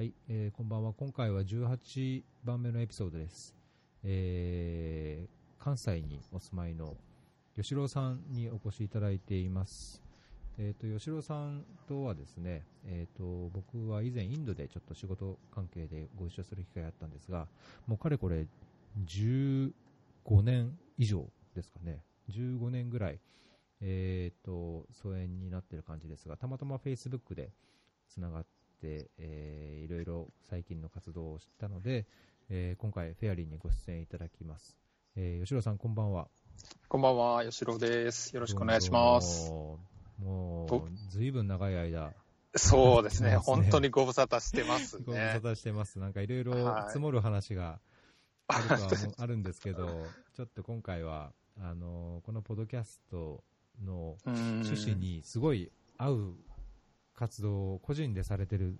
はい、えー、こんばんは。今回は18番目のエピソードです。えー、関西にお住まいの吉郎さんにお越しいただいています。えーと、吉郎さんとはですね、えーと、僕は以前インドでちょっと仕事関係でご一緒する機会があったんですが、もうかれこれ15年以上ですかね、15年ぐらい、えーと、疎遠になっている感じですが、たまたま Facebook でつながって、えー、いろいろ最近の活動を知ったので、えー、今回フェアリーにご出演いただきます。えー、吉郎さん、こんばんは。こんばんは、吉郎です。よろしくお願いします。もう、ずいぶん長い間。そうですね、本当にご無沙汰してますね。ご無沙汰してます。なんかいろいろ積もる話が あるとは、あるんですけど、ちょっと今回は、あの、このポッドキャストの趣旨にすごい合う活動を個人でされてる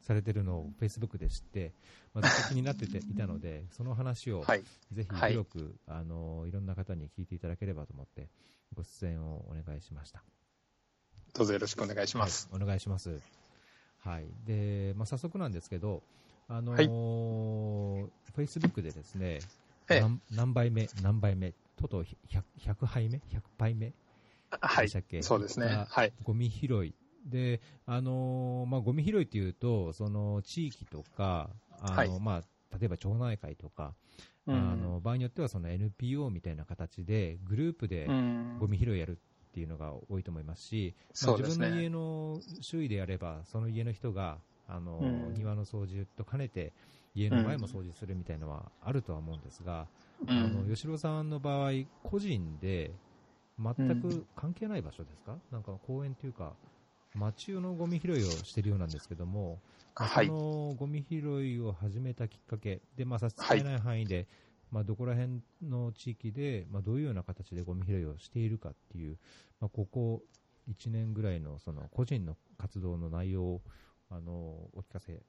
されてるのをフェイスブックで知って、まあ、ずっと気になってていたので、その話をぜひ広く、はい、あのいろんな方に聞いていただければと思って、ご出演をお願いしました。どうぞよろしくお願いします。はい、お願いします。はい。で、まあ、早速なんですけど、あのー、はい、フェイスブックでですね、何何杯目、何杯目、とうとう 100, 100杯目 ?100 杯目はい。そうですね。はい。ゴミ拾いで、あのまあ、ゴミ拾いっていうと、その地域とか、あの、はい、まあ、例えば町内会とか、うん、あの場合によってはその NPO みたいな形でグループでゴミ拾いやるっていうのが多いと思いますし、まあ、自分の家の周囲でやれば、その家の人があの、うん、庭の掃除と兼ねて家の前も掃除するみたいなのはあるとは思うんですが、うん、あの吉郎さんの場合、個人で全く関係ない場所ですか、なんか公園というか、町用のゴミ拾いをしているようなんですけども、はい、そのゴミ拾いを始めたきっかけで、まあ、差し支えない範囲で、はい、まあ、どこら辺の地域で、まあ、どういうような形でゴミ拾いをしているかっていう、まあ、ここ1年ぐらいのその個人の活動の内容をあのお聞かせ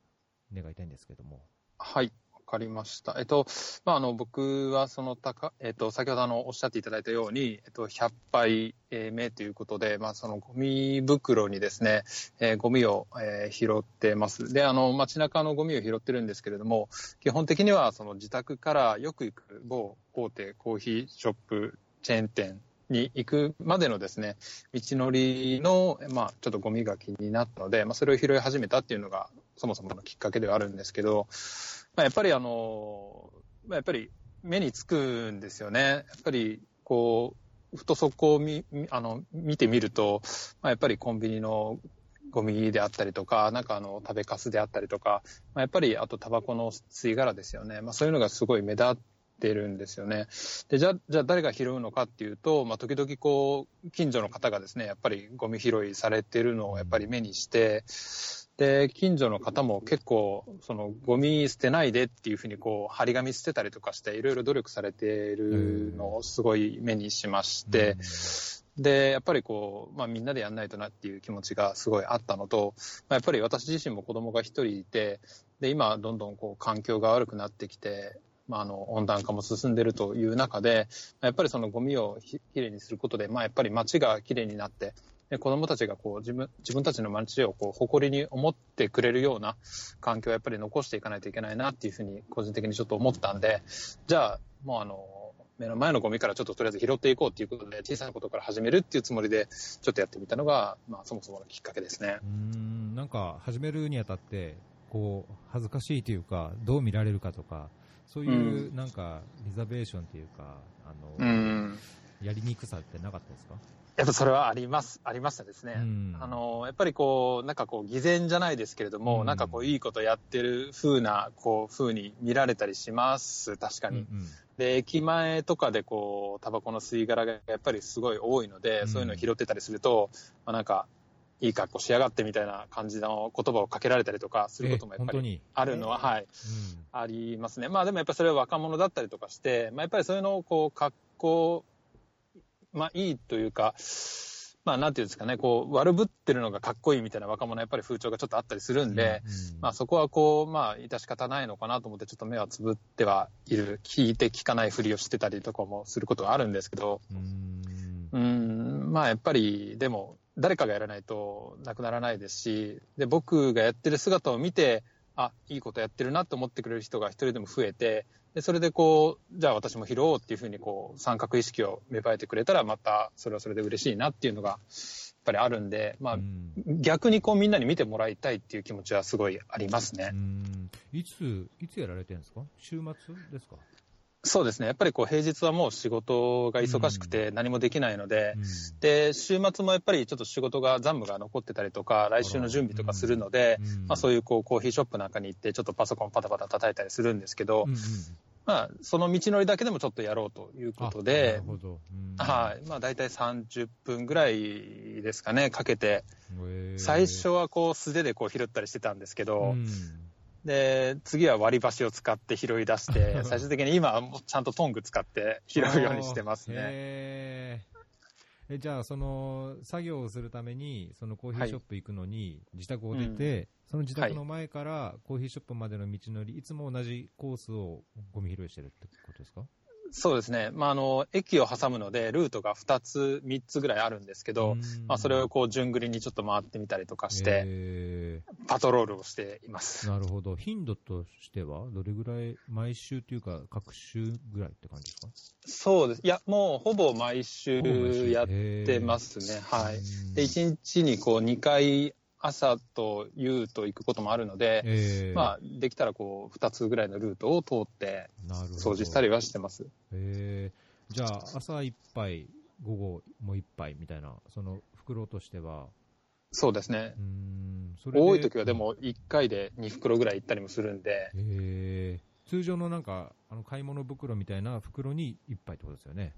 願いたいんですけども。はい。かりました。えっと、まあ、あの、僕は、その、たか、えっと、先ほどあの、おっしゃっていただいたように、えっと、100杯目ということで、まあ、その、ゴミ袋にですね、えー、ゴミを、えー、拾ってます。で、あの、街中のゴミを拾ってるんですけれども、基本的には、その、自宅からよく行く某大手コーヒーショップ、チェーン店に行くまでのですね、道のりの、まあ、ちょっとゴミが気になったので、まあ、それを拾い始めたっていうのが、そもそものきっかけではあるんですけど、まあ、やっぱりあの、まあ、やっぱり目につくんですよね。やっぱり、こう、ふとそこを見、あの、見てみると、まあ、やっぱりコンビニのゴミであったりとか、なんかあの、食べかすであったりとか、まあ、やっぱりあとタバコの吸い殻ですよね。まあ、そういうのがすごい目立ってるんですよね。で、じゃあ、じゃあ誰が拾うのかっていうと、まあ、時々こう、近所の方がですね、やっぱりゴミ拾いされてるのをやっぱり目にして、で、近所の方も結構、その、ゴミ捨てないでっていうふうに、こう、張り紙捨てたりとかして、いろいろ努力されているのをすごい目にしまして、で、やっぱりこう、まあみんなでやんないとなっていう気持ちがすごいあったのと、まあ、やっぱり私自身も子供が一人いて、で、今どんどんこう環境が悪くなってきて、まあ、あの温暖化も進んでいるという中で、やっぱりそのゴミをきれいにすることで、まあ、やっぱり街がきれいになって、で子どもたちがこう自分自分たちの街をこう誇りに思ってくれるような環境をやっぱり残していかないといけないなっていうふうに個人的にちょっと思ったんでじゃあもうあの目の前のゴミからちょっととりあえず拾っていこうということで小さなことから始めるっていうつもりでちょっとやってみたのが、まあ、そもそものきっかけですね。うんなんか始めるにあたってこう恥ずかしいというかどう見られるかとかそういうなんかリザベーションというかあのやりにくさってなかったですか？やっぱそれはあります、ありましたですね。うん、あの、やっぱりこう、なんかこう、偽善じゃないですけれども、うん、なんかこう、いいことやってる風な、こう、風に見られたりします、確かに。うんうん、で、駅前とかでこう、タバコの吸い殻がやっぱりすごい多いので、うん、そういうのを拾ってたりすると、まあ、なんか、いい格好しやがってみたいな感じの言葉をかけられたりとかすることもやっぱりあるのは、はい、ありますね。まあでもやっぱりそれは若者だったりとかして、まあやっぱりそういうのをこう、格好まあ、いいというか、まあ、なんていうんですかね、こう、悪ぶってるのがかっこいいみたいな若者やっぱり風潮がちょっとあったりするんで、うんうん、まあ、そこはこう、まあ、致し方ないのかなと思って、ちょっと目はつぶってはいる。聞いて聞かないふりをしてたりとかもすることがあるんですけど、うん、ん、まあ、やっぱり、でも、誰かがやらないとなくならないですし、で、僕がやってる姿を見て、あ、いいことやってるなと思ってくれる人が一人でも増えて、でそれでこう、じゃあ私も拾おうっていうふうにこう、参画意識を芽生えてくれたら、またそれはそれで嬉しいなっていうのが、やっぱりあるんで、まあ、うん、逆にこうみんなに見てもらいたいっていう気持ちはすごいありますね。いつ、いつやられてるんですか？週末ですか？そうですね、やっぱりこう平日はもう仕事が忙しくて何もできないので、うん、で週末もやっぱりちょっと仕事が、残務が残ってたりとか、来週の準備とかするので、うん、まあ、そういうこうコーヒーショップなんかに行って、ちょっとパソコンパタパタ叩いたりするんですけど、うんうん、まあ、その道のりだけでもちょっとやろうということで、はい。まあ、大体30分ぐらいですかね、かけて、最初はこう素手でこう拾ったりしてたんですけど、で、次は割り箸を使って拾い出して、最終的に今はもうちゃんとトング使って拾うようにしてますね。えじゃあ、その作業をするために、そのコーヒーショップ行くのに、自宅を出て、うん、その自宅の前からコーヒーショップまでの道のり、いつも同じコースをゴミ拾いしてるってことですか？そうですね、まあ、あの駅を挟むので、ルートが2つ、3つぐらいあるんですけど、まあ、それをこう順繰りにちょっと回ってみたりとかして、えー、パトロールをしています。なるほど、頻度としては、どれぐらい、毎週というか、各週ぐらいって感じですか？そうです、いや、もうほぼ毎週やってますね、はい、で1日にこう2回朝と夕と行くこともあるので、えー、まあ、できたらこう2つぐらいのルートを通って掃除したりはしてます。えー、じゃあ、朝1杯、午後もう1杯みたいな、その袋としては？そうですね。うん多い時はでも1回で2袋ぐらい行ったりもするんで。えー、通常のなんか、あの買い物袋みたいな袋に1杯ってことですよね？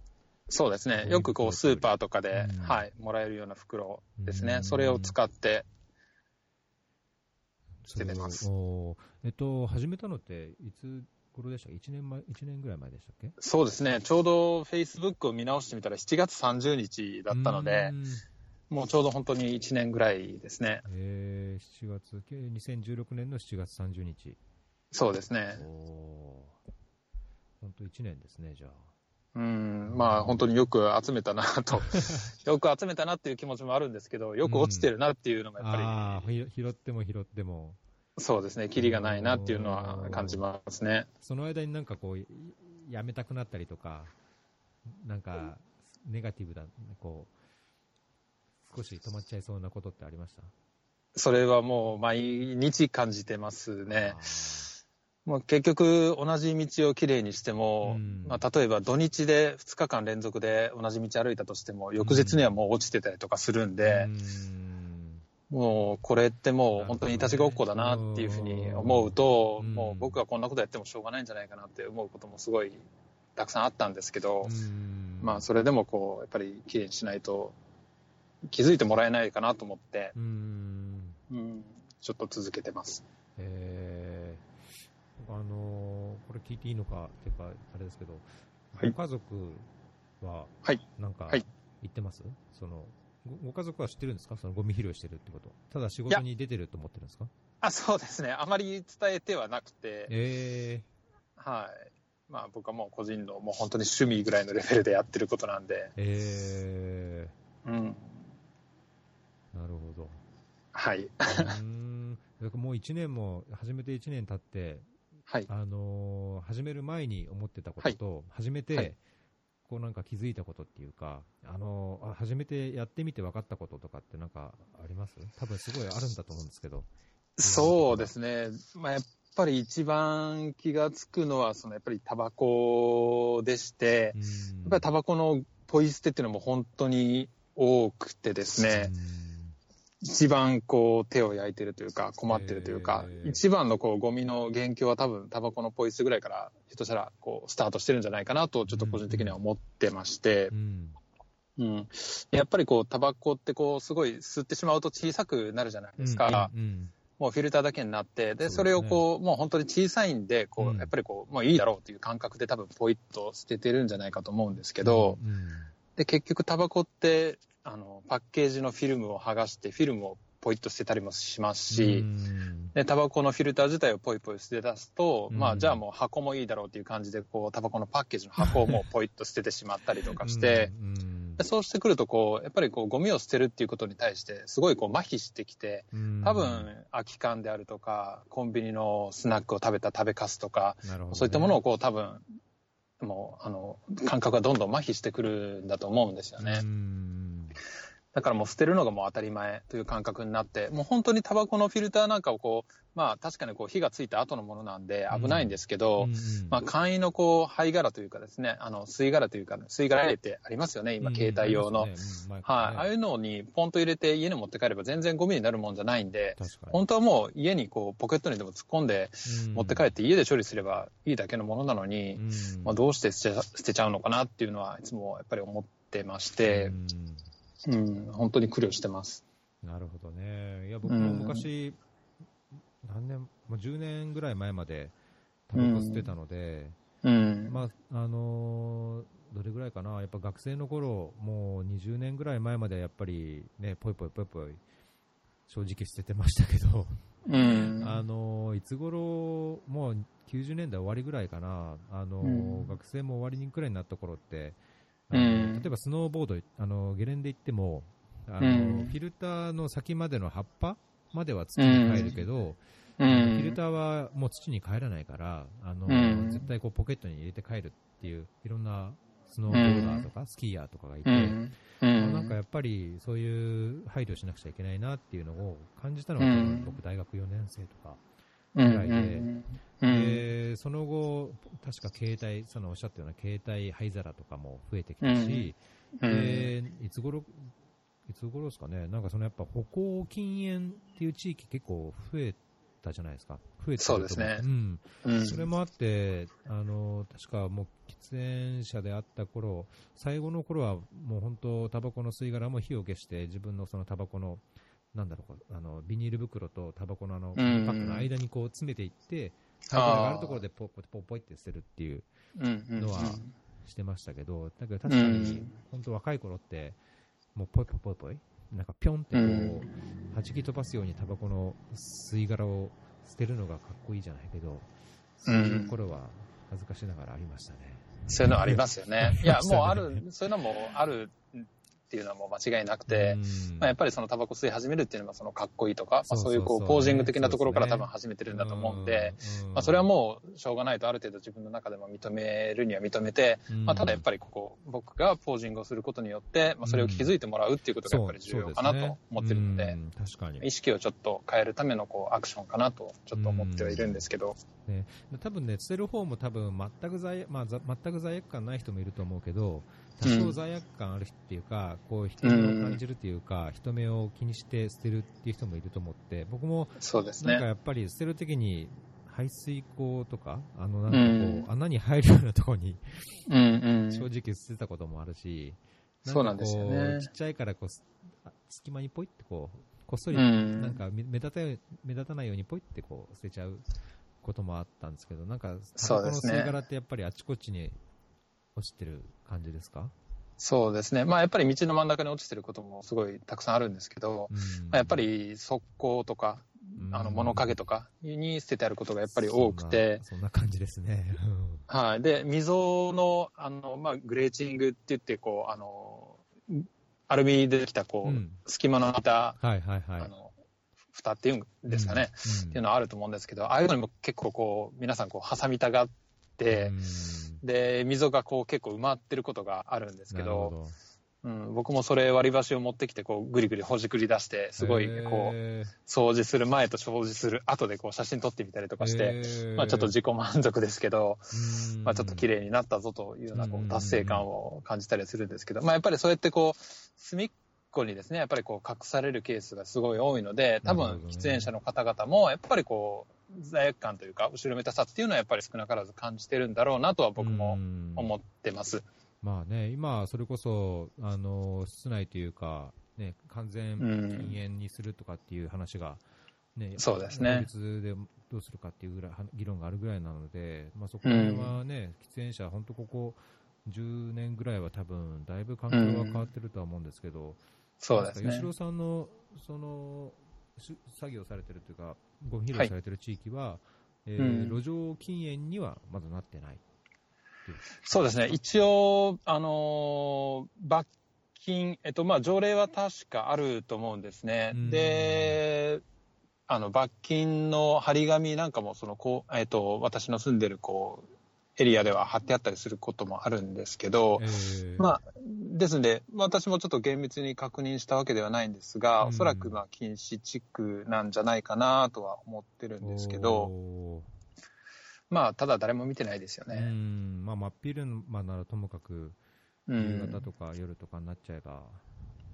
そうですね。よくこうスーパーとかで、はい、もらえるような袋ですね。それを使ってしてます。えっと、始めたのって、いつ頃でした？か ?1 年前、1年ぐらい前でしたっけ？そうですね。ちょうどフェイスブックを見直してみたら7月30日だったので、もうちょうど本当に1年ぐらいですね。えー、7月、2016年の7月30日。そうですね。本当1年ですね、じゃあ。うん、まあ本当によく集めたなと、よく集めたなっていう気持ちもあるんですけど、よく落ちてるなっていうのがやっぱり、うん、拾っても拾っても、そうですね、キリがないなっていうのは感じますね。その間になんかこう、やめたくなったりとか、なんか、ネガティブだ、こう、少し止まっちゃいそうなことってありました？それはもう毎日感じてますね。もう結局、同じ道をきれいにしても、うん、まあ、例えば土日で2日間連続で同じ道歩いたとしても、翌日にはもう落ちてたりとかするんで、うん、もうこれってもう本当にいたちごっこだなっていうふうに思うと、うん、もう僕がこんなことやってもしょうがないんじゃないかなって思うこともすごいたくさんあったんですけど、まあそれでもこう、やっぱりきれいにしないと気づいてもらえないかなと思って、うん。ちょっと続けてます。えーあのー、これ聞いていいのかっていうか、あれですけど、はい、ご家族は、なんか、言ってます、はい、そのご、ご家族は知ってるんですか？そのゴミ拾いしてるってこと。ただ仕事に出てると思ってるんですか？あ、そうですね。あまり伝えてはなくて、えー、はい。まあ僕はもう個人の、もう本当に趣味ぐらいのレベルでやってることなんで。えー、うん。なるほど。はい。うん。もう1年も、始めて1年経って、はい、あのー、始める前に思ってたことと、はい、始めて、はい、こうなんか気づいたことっていうか、あのー、始めてやってみて分かったこととかってなんかあります？多分すごいあるんだと思うんですけど。そうですね。まあ、やっぱり一番気がつくのは、そのやっぱりタバコでして、やっぱりタバコのポイ捨てっていうのも本当に多くてですね、一番こう手を焼いてるというか困ってるというか、一番のこうゴミの元凶は多分タバコのポイ捨てぐらいからひょっとしたらこうスタートしてるんじゃないかなとちょっと個人的には思ってまして、うん、うん、やっぱりこうタバコってこうすごい吸ってしまうと小さくなるじゃないですか。うんうんうん。もうフィルターだけになって、で、それをこう、もう本当に小さいんで、こう、やっぱりこう、もういいだろうという感覚で多分ポイッと捨ててるんじゃないかと思うんですけど、で、結局タバコって、あの、パッケージのフィルムを剥がして、フィルムをポイッと捨てたりもしますし、で、タバコのフィルター自体をポイポイ捨て出すと、まあ、じゃあもう箱もいいだろうっていう感じで、こう、タバコのパッケージの箱をもうポイッと捨ててしまったりとかして、そうしてくるとこう、やっぱりこうゴミを捨てるっていうことに対して、すごいこう麻痺してきて、多分空き缶であるとか、コンビニのスナックを食べた食べかすとか、ね、そういったものをこう多分もうあの感覚がどんどん麻痺してくるんだと思うんですよね。だからもう捨てるのがもう当たり前という感覚になって、もう本当にタバコのフィルターなんかをこう、まあ確かにこう火がついた後のものなんで危ないんですけど、うんまあ簡易のこう灰殻というかですね、あの吸い殻というか、吸い殻入れてありますよね、今携帯用の。はい、ああいうのにポンと入れて家に持って帰れば全然ゴミになるもんじゃないんで、本当はもう家にこうポケットにでも突っ込んで持って帰って家で処理すればいいだけのものなのに、まあどうして捨てちゃうのかなっていうのはいつもやっぱり思ってまして、うん、本当に苦慮してます。なるほどね。いや、僕も昔、うん、何年、もう10年ぐらい前までタバコ吸ってたので、うん、まあ、あのー、どれぐらいかな、やっぱ学生の頃、もう20年ぐらい前までやっぱりね、ぽいぽいぽいぽい、正直捨ててましたけど、うん、あのー、いつ頃、もう90年代終わりぐらいかな、あのー、学生も終わりにくらいになった頃って、うん、例えばスノーボード、あのゲレンデ行ってもあの、うん、フィルターの先までの葉っぱまでは土に帰るけど、うん、フィルターはもう土に帰らないから、あの絶対こうポケットに入れて帰るっていう、いろんなスノーボーダーとかスキーヤーとかがいて、なんかやっぱりそういう配慮しなくちゃいけないなっていうのを感じたのが、僕、大学4年生とかぐらいで、でその後、確か携帯、そのおっしゃったような携帯灰皿とかも増えてきたし、でいつ頃いつ頃ですかね、なんかそのやっぱ歩行禁煙っていう地域結構増えたじゃないですか。増えてそうですね。うん。うん、それもあって、あの、確かもう喫煙者であった頃、最後の頃はもう本当、タバコの吸い殻も火を消して、自分のそのタバコの、なんだろう、あの、ビニール袋とタバコのあの、パックの間にこう詰めていって、灰皿があるところでポッポッポイって捨てるっていうのはしてましたけど、だけど確かに、本当若い頃って、もうぽいぽいぽいぽい、なんかぴょんってこう、弾き飛ばすようにタバコの吸い殻を捨てるのがかっこいいじゃないけど、そういう頃は恥ずかしながらありましたね。そういうのありますよね。いや、もうある、そういうのもあるっていうのはもう間違いなくて、まあ、やっぱりそのタバコ吸い始めるっていうのはそのかっこいいとか、まあ、そういうこうポージング的なところから多分始めてるんだと思うんで、まあ、それはもうしょうがないとある程度自分の中でも認めるには認めて、まあ、ただやっぱりここ僕がポージングをすることによって、まあ、それを気づいてもらうっていうことがやっぱり重要かなと思ってるので、確かに。意識をちょっと変えるためのこうアクションかなとちょっと思ってはいるんですけど。ね、多分ね、捨てる方も多分全く罪,、まあ、全く罪悪感ない人もいると思うけど、多少罪悪感あるっていうか、こう人目を感じるっていうか、人目を気にして捨てるっていう人もいると思って、僕もなんかやっぱり捨てるときに排水口とか、あのなんかこう、穴に入るようなところに正直捨てたこともあるし、そうなんですよね。ちっちゃいからこう隙間にポイってこう、こっそりなんか目立た目立たないようにポイってこう捨てちゃうこともあったんですけど、なんか、タバコの吸い殻ってやっぱりあちこちに落ちてる感じですか？そうですね、まあ、やっぱり道の真ん中に落ちてることもすごいたくさんあるんですけど、うん、まあ、やっぱり側溝とか、あの物陰とかに捨ててあることがやっぱり多くて、そんな感じですね。はい、で溝のあの、まあ、グレーチングって言ってこうあの、アルミでできたこう、うん、隙間の空いた、はいはいはい、あの蓋っていうんですかね、うん、っていうのはあると思うんですけど、ああいうのにも結構こう皆さんこう挟みたがって、で、溝がこう結構埋まってることがあるんですけど、うん、僕もそれ割り箸を持ってきてこうぐりぐりほじくり出してすごいこう掃除する前と掃除する後でこう写真撮ってみたりとかして、まあ、ちょっと自己満足ですけど、まあ、ちょっと綺麗になったぞというようなこう達成感を感じたりするんですけど、まあ、やっぱりそうやってこう隅っこにですねやっぱりこう隠されるケースがすごい多いので多分喫煙者の方々もやっぱりこう罪悪感というか、後ろめたさっていうのはやっぱり少なからず感じてるんだろうなとは僕も思ってます。まあね、今、それこそ、あの、室内というか、ね、完全禁煙にするとかっていう話が、ね、そうですね。でどうするかっていうぐらい、議論があるぐらいなので、まあそこら辺はね、喫煙者、本当ここ10年ぐらいは多分、だいぶ環境は変わってるとは思うんですけど、そうですね。吉郎さんの、その、作業されてるというか、ご披露されてる地域は、はい、えーうん、路上禁煙にはまだなってないそうですね、一応、あの罰金、えっと、まあ、条例は確かあると思うんですね。で、あの、罰金の張り紙なんかも、その、こう、えっと、私の住んでる、こう、エリアでは貼ってあったりすることもあるんですけど、えー、まあ、ですので、私もちょっと厳密に確認したわけではないんですが、うん、おそらくまあ禁止地区なんじゃないかなとは思ってるんですけど、まあ、ただ誰も見てないですよね。うんまあ、真っ昼間ならともかく、夕方とか夜とかになっちゃえば、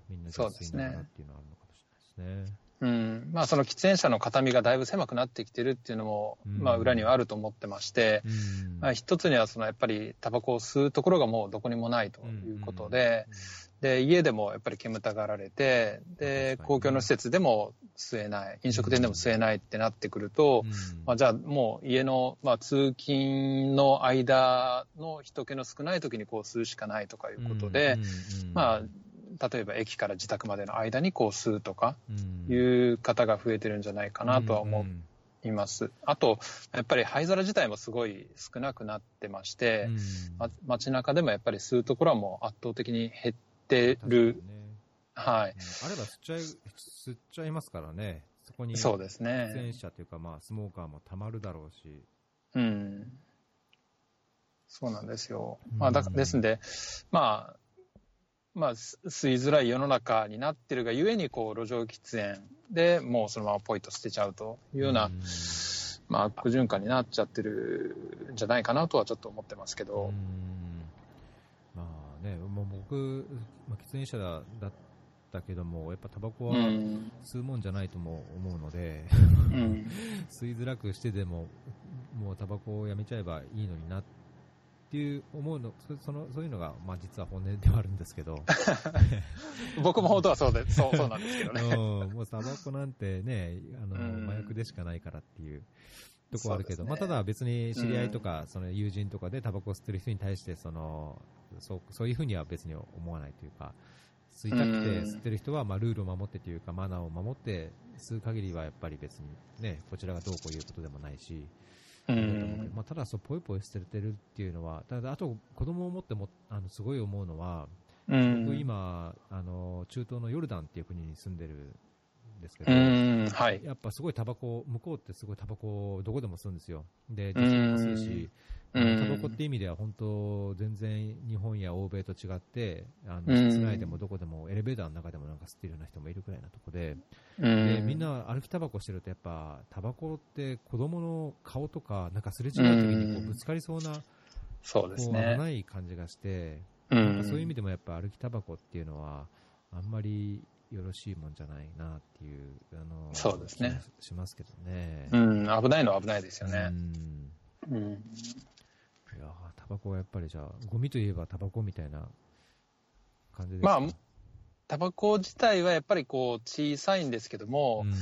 みんなそうですね。っていうのはあるのかもしれないですね。うん。まあ、その喫煙者の形見がだいぶ狭くなってきてるっていうのも、うん、まあ、裏にはあると思ってまして、うん、まあ、一つにはそのやっぱりタバコを吸うところがもうどこにもないということで、うん、で家でもやっぱり煙たがられてで公共の施設でも吸えない飲食店でも吸えないってなってくると、まあ、じゃあもう家の、まあ、通勤の間の人気の少ない時にこう吸うしかないとかいうことで、まあ例えば駅から自宅までの間にこう吸うとかいう方が増えてるんじゃないかなとは思います。あと、やっぱり灰皿自体もすごい少なくなってまして、ま、街中でもやっぱり吸うところはもう圧倒的に減ってる。ね、はい。あれば吸っちゃい、吸っちゃいますからね。そこに、そうですね。出演者というか、まあ、スモーカーもたまるだろうし。うん。そうなんですよ。まあ、だですんで、まあ、まあ、吸いづらい世の中になってるがゆえにこう路上喫煙でもうそのままポイと捨てちゃうというような、まあ、悪循環になっちゃってるんじゃないかなとはちょっと思ってますけど。まあね、もう僕、まあ、喫煙者だだったけども、やっぱタバコは吸うもんじゃないとも思うので、うん、吸いづらくしてでも、もうタバコをやめちゃえばいいのになって。っていう思うのそのそういうのが、まあ、実は本音ではあるんですけど。僕も本当はそうでそうそうなんですけどね。もうタバコなんてねあの、麻薬でしかないからっていうとこはあるけど、ね、まあ、ただ別に知り合いとか、その友人とかでタバコを吸ってる人に対してそのそうそういうふうには別に思わないというか吸いたくて吸ってる人は、まあ、ルールを守ってというかマナーを守って吸う限りはやっぱり別に、ね、こちらがどうこういうことでもないし。うん。まあ、ただそう、ぽいぽい捨ててるっていうのは、ただあと子供を持ってもあのすごい思うのは、うん、僕今あの、中東のヨルダンっていう国に住んでるんですけど、はい、やっぱすごいタバコ、向こうってすごいタバコ、どこでも吸うんですよ。で、女性も吸うし、タバコって意味では本当、全然日本や欧米と違って、あの室内でもどこでもエレベーターの中でもなんか吸ってるような人もいるくらいなとこで、でみんな歩きタバコしてると、やっぱタバコって子供の顔とか、なんかすれ違う時にこうぶつかりそうな、そうですね。危ない感じがして、そういう意味でもやっぱ歩きタバコっていうのは、あんまりよろしいもんじゃないなっていう、あのそうですね。しますけどね。うん、危ないのは危ないですよね。うん。うんいやタバコはやっぱりじゃあ、ゴミといえばタバコみたいな感じですか、まあ、タバコ自体はやっぱりこう小さいんですけども、うん、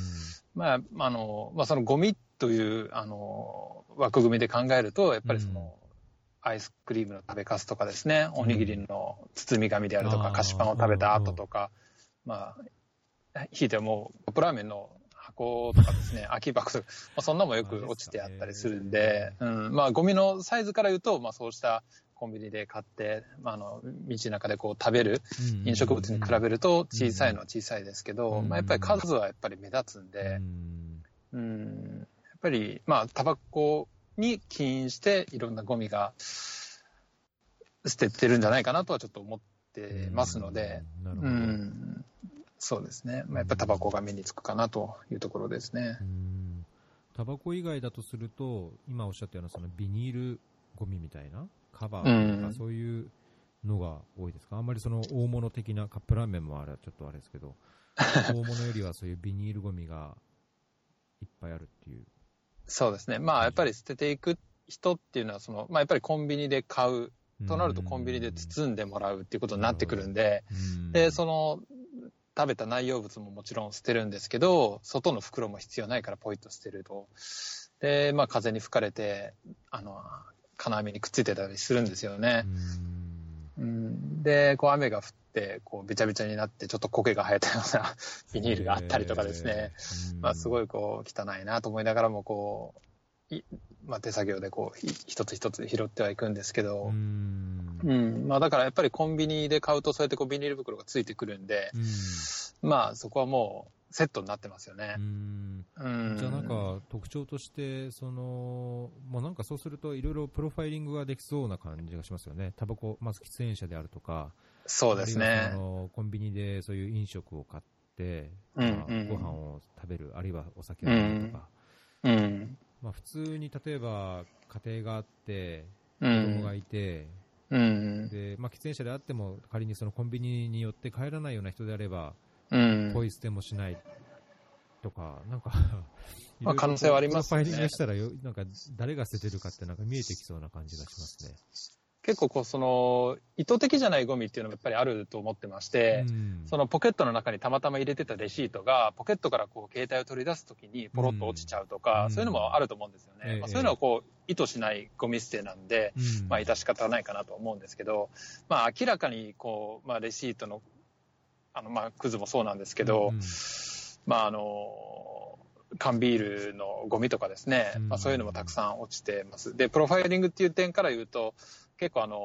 まあ、あの、まあそのゴミという、あの、枠組みで考えると、やっぱりその、うんアイスクリームの食べかすとかですね、おにぎりの包み紙であるとか、菓子パンを食べた後とか、まあ、ひいてはもう、カップラーメンの箱とかですね、空き箱とか、まあ、そんなもよく落ちてあったりするんで、うん、まあ、ゴミのサイズから言うと、まあ、そうしたコンビニで買って、まあ、あの、道中でこう食べる飲食物に比べると小さいのは小さいですけど、まあ、やっぱり数はやっぱり目立つんで、うん、やっぱり、まあ、タバコに起因していろんなゴミが捨ててるんじゃないかなとはちょっと思ってますので、うん、そうですね。まあ、やっぱタバコが目につくかなというところですね。タバコ以外だとすると、今おっしゃったようなそのビニールゴミみたいなカバーとかそういうのが多いですか、あんまりその大物的なカップラーメンもあれはちょっとあれですけど、大物よりはそういうビニールゴミがいっぱいあるっていう。そうですね。まあやっぱり捨てていく人っていうのはその、まあ、やっぱりコンビニで買うとなるとコンビニで包んでもらうっていうことになってくるんで、で、その食べた内容物ももちろん捨てるんですけど、外の袋も必要ないからポイッと捨てると。で、まあ風に吹かれて、あの、金網にくっついてたりするんですよね。うん、で、こう雨が降って、こうべちゃべちゃになって、ちょっと苔が生えたような ビニールがあったりとかですね。まあすごいこう汚いなと思いながらも、こう、まあ、手作業でこう一つ一つ拾ってはいくんですけど、うん。うん。まあ、だからやっぱりコンビニで買うとそうやってこうビニール袋がついてくるんで、うん、まあそこはもうセットになってますよね。うん。じゃあなんか特徴としてその、まあ、なんかそうするといろいろプロファイリングができそうな感じがしますよね。タバコ、まず喫煙者であるとか、そうですね。あのコンビニでそういう飲食を買って、うんうん、まあ、ご飯を食べる、あるいはお酒を飲むとか。うん、うんまあ、普通に例えば家庭があって、子供がいて、うん、でまあ、喫煙者であっても仮にそのコンビニによって帰らないような人であれば、うん、ポイ捨てもしないとか、なんか まあ可能性はありますね。ファイリングしたらなんか誰が捨ててるかってなんか見えてきそうな感じがしますね。結構こうその意図的じゃないゴミっていうのもやっぱりあると思ってまして、うん、そのポケットの中にたまたま入れてたレシートがポケットからこう携帯を取り出すときにポロッと落ちちゃうとか、うん、そういうのもあると思うんですよね、うん、まあ、そういうのはこう意図しないゴミ捨てなんで、まあ致し方ないかなと思うんですけど、まあ、明らかにこう、まあ、レシートのあの、まあ、クズもそうなんですけど、まああの缶ビールのゴミとかですね、まあ、そういうのもたくさん落ちてます。で、プロファイリングっていう点から言うと、結構あの、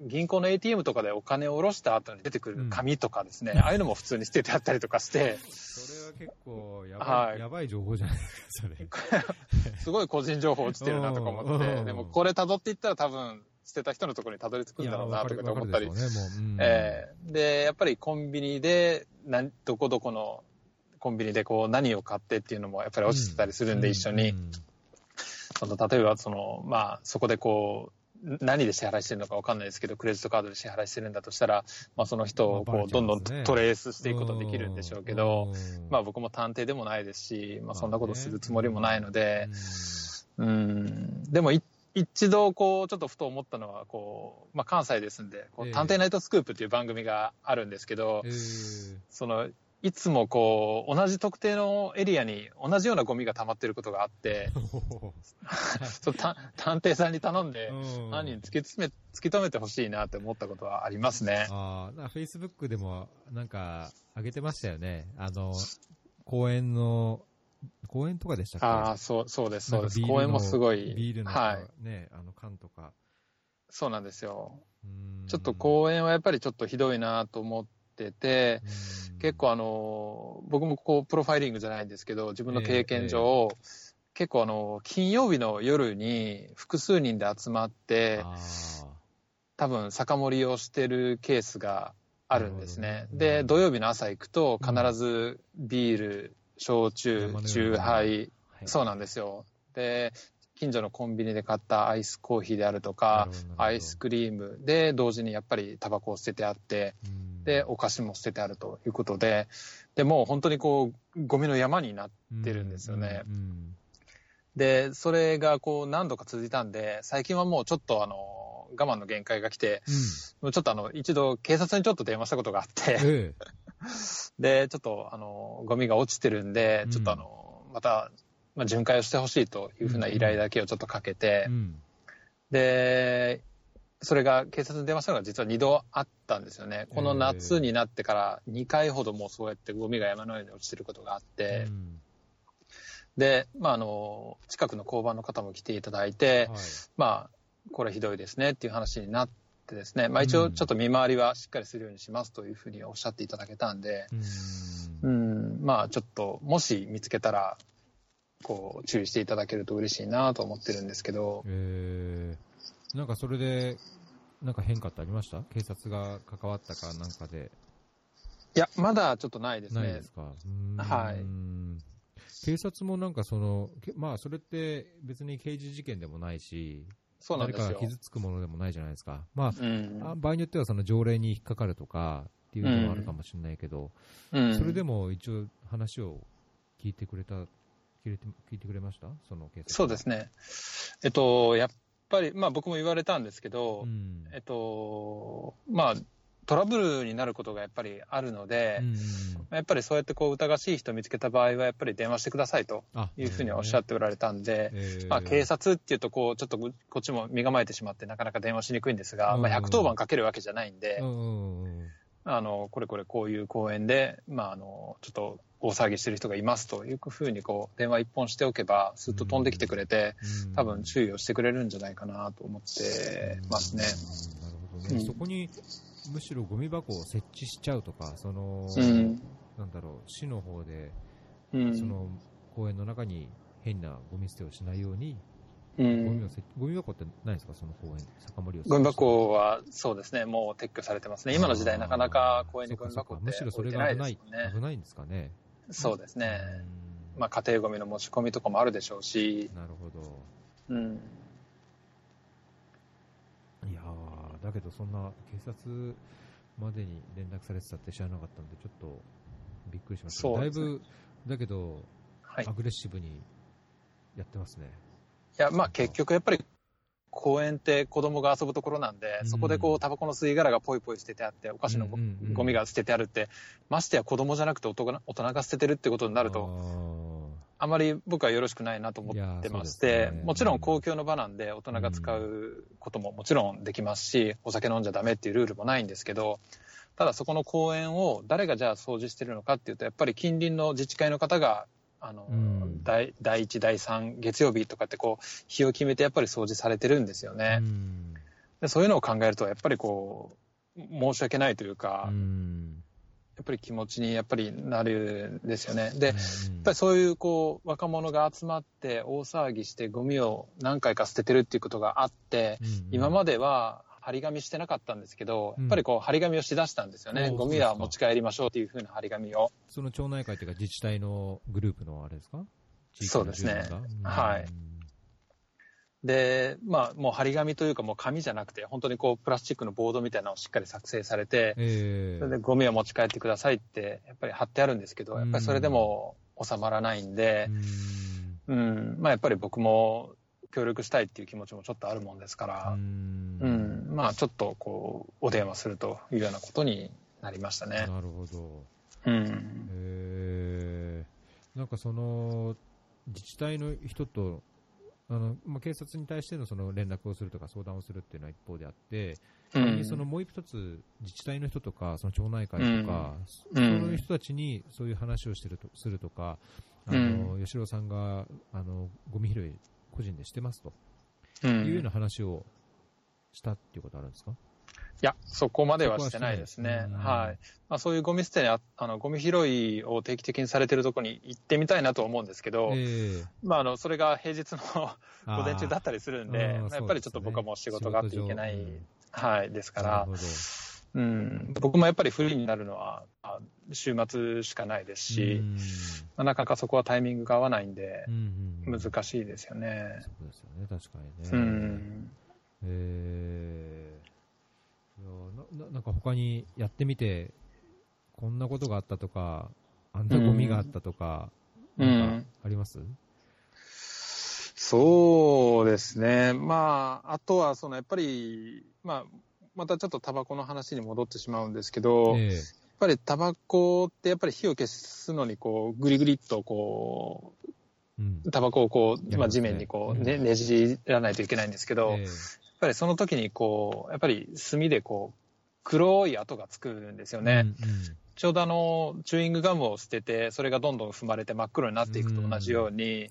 銀行の ATM とかでお金を下ろした後に出てくる紙とかですね、うん、ああいうのも普通に捨ててあったりとかして。それは結構やばい、はい、やばい情報じゃないですか、それ。すごい個人情報落ちてるなとか思って、でもこれ辿っていったら多分、捨てた人のところにたどり着くんだろうなとか思ったり。ね。うん、えー、で、やっぱりコンビニで、などこどこのコンビニでこう何を買ってっていうのもやっぱり落ちてたりするんで、一緒に。その例えばその、まあ、そこでこう何で支払いしてるのか分かんないですけど、クレジットカードで支払いしてるんだとしたら、まあ、その人をこうどんどんトレースしていくことできるんでしょうけど、まあ、僕も探偵でもないですし、まあ、そんなことするつもりもないので、うん、でも一度こうちょっとふと思ったのはこう、まあ、関西ですんでこう「探偵ナイトスクープ」っていう番組があるんですけど、そのいつもこう、同じ特定のエリアに同じようなゴミが溜まってることがあって、そう探偵さんに頼んで、犯人突き詰め、突き止めてほしいなって思ったことはありますね。ああ、フェイスブックでもなんか上げてましたよね。あの、公園の、公園とかでしたっけ？ああ、そう、そうです、そうです。公園もすごい。ビールの、はい、ね、あの缶とか。そうなんですよ。ちょっと公園はやっぱりちょっとひどいなと思って、ってて、結構あの、僕もこう、プロファイリングじゃないんですけど、自分の経験上、えー、結構あの、金曜日の夜に複数人で集まって、多分酒盛りをしてるケースがあるんですね。で、土曜日の朝行くと必ずビール、焼酎、酎ハイ、そうなんですよ。で、近所のコンビニで買ったアイスコーヒーであるとか、アイスクリームで同時にやっぱりタバコを捨ててあって、で、お菓子も捨ててあるということで、で、もう本当にこう、ゴミの山になってるんですよね。で、それがこう何度か続いたんで、最近はもうちょっとあの、我慢の限界が来て、うん、ちょっとあの、一度警察にちょっと電話したことがあって、ええ、で、ちょっとあの、ゴミが落ちてるんで、ちょっとあの、また、まあ、巡回をしてほしいというふうな依頼だけをちょっとかけて、うん、で、それが警察に電話したのが実は2度あったんですよね。この夏になってから2回ほどもうそうやってゴミが山のように落ちてることがあって、うん、で、まあ、あの、近くの交番の方も来ていただいて、はい、まあ、これひどいですねっていう話になってですね、まあ一応ちょっと見回りはしっかりするようにしますというふうにおっしゃっていただけたんで、うん、ん、まあちょっと、もし見つけたら、こう、注意していただけると嬉しいなと思ってるんですけど、えーなんかそれで、なんか変化ってありました？警察が関わったかなんかで。いや、まだちょっとないですね。ないですか？はい。警察もなんかその、まあそれって別に刑事事件でもないし、そうなんですよ誰か傷つくものでもないじゃないですか。まあ、うん、場合によってはその条例に引っかかるとかっていうのもあるかもしれないけど、うん、それでも一応話を聞いてくれた、聞いて聞いてくれました？その警察そうですね。えっと、やっぱり、まあ僕も言われたんですけど、うん、えっと、まあ、トラブルになることがやっぱりあるので、うん、やっぱりそうやってこう疑わしい人を見つけた場合は、やっぱり電話してくださいというふうにおっしゃっておられたんで、ねまあ、警察っていうとこう、ちょっとこっちも身構えてしまって、なかなか電話しにくいんですが、まあ、110番かけるわけじゃないんで、あのこれこれこういう公園で、まあ、あのちょっと大騒ぎしてる人がいますというふうにこう電話一本しておけば、すっと飛んできてくれて、多分注意をしてくれるんじゃないかなと思ってますね。なるほどね、そこにむしろゴミ箱を設置しちゃうとか、その、なんだろう、市の方で、その公園の中に変なゴミ捨てをしないように、うん、ゴミゴミ箱ってないですか、その公園、酒盛りをゴミ箱はそうですね、もう撤去されてますね、今の時代、なかなか公園にゴミ箱って、むしろそれが危ない、危ないんですかね。そうですね、まあ、家庭ごみの持ち込みとかもあるでしょうし。なるほど。うん、いやだけどそんな警察までに連絡されてたって知らなかったんで、ちょっとびっくりしました。ね、だいぶ、だけど、はい、アグレッシブにやってますね。いや、まあ結局やっぱり公園って子供が遊ぶところなんで、そこでこう、タバコの吸い殻がポイポイ捨ててあって、お菓子のゴミが捨ててあるって、ましてや子供じゃなくて大人が捨ててるってことになると、あまり僕はよろしくないなと思ってまして、ね、もちろん公共の場なんで大人が使うことももちろんできますし、お酒飲んじゃダメっていうルールもないんですけど、ただそこの公園を誰がじゃあ掃除してるのかっていうと、やっぱり近隣の自治会の方があの、うん、第第1、第3月曜日とかってこう、日を決めてやっぱり掃除されてるんですよね。うん、でそういうのを考えると、やっぱりこう、申し訳ないというか、うん、やっぱり気持ちにやっぱりなるんですよね。で、やっぱりそういうこう、若者が集まって大騒ぎしてゴミを何回か捨ててるっていうことがあって、今までは張り紙してなかったんですけど、やっぱりこう張り紙をしだしたんですよね、うん、ゴミは持ち帰りましょうっていうふうな張り紙を。その町内会というか、自治体のグループのあれですか？そうですね、はい。で、まあ、もう張り紙というか、もう紙じゃなくて、本当にこう、プラスチックのボードみたいなのをしっかり作成されて、えー、それでゴミを持ち帰ってくださいって、やっぱり貼ってあるんですけど、やっぱりそれでも収まらないんで、うん、うん。まあ、やっぱり僕も協力したいっていう気持ちもちょっとあるもんですから、うん、まあちょっとこう、お電話するというようなことになりましたね。なるほど。うん。えー、なんかその、自治体の人と、あのまあ、警察に対してのその連絡をするとか相談をするっていうのは一方であって、うん、そのもう一つ、自治体の人とか、その町内会とか、うん、その人たちにそういう話をしてるとするとか、あの、うん、吉郎さんがあのゴミ拾い個人でしてますと、うん、いうような話をしたっていうことあるんですか？いや、そこまではしてないですね。はい。まあ、そういうゴミ捨てあ、あの、ゴミ拾いを定期的にされてるところに行ってみたいなと思うんですけど、えー、まあ、あの、それが平日の 午前中だったりするんで、やっぱりちょっと僕はもう仕事があっていけない、うん、はい、ですから、うん、僕もやっぱりフリーになるのは、週末しかないですし、うん、まあ、なかなかそこはタイミングが合わないんで、難しいですよね。そうですよね、確かにね。うん、えー、ななんか他にやってみて、こんなことがあったとか、あんなゴミがあったとか、うん、なんかあります、うんそうですね。まあ、あとは、その、やっぱり、まあ、またちょっとタバコの話に戻ってしまうんですけど、えー、やっぱりタバコってやっぱり火を消すのにこう、ぐりぐりっとこう、タバコをこう、まあ、地面にこうね、ねじらないといけないんですけど、えー、やっぱりその時にこう、やっぱり炭でこう、黒い跡がつくんですよね。うんうん。ちょうどあの、チューイングガムを捨てて、それがどんどん踏まれて真っ黒になっていくと同じように、はい、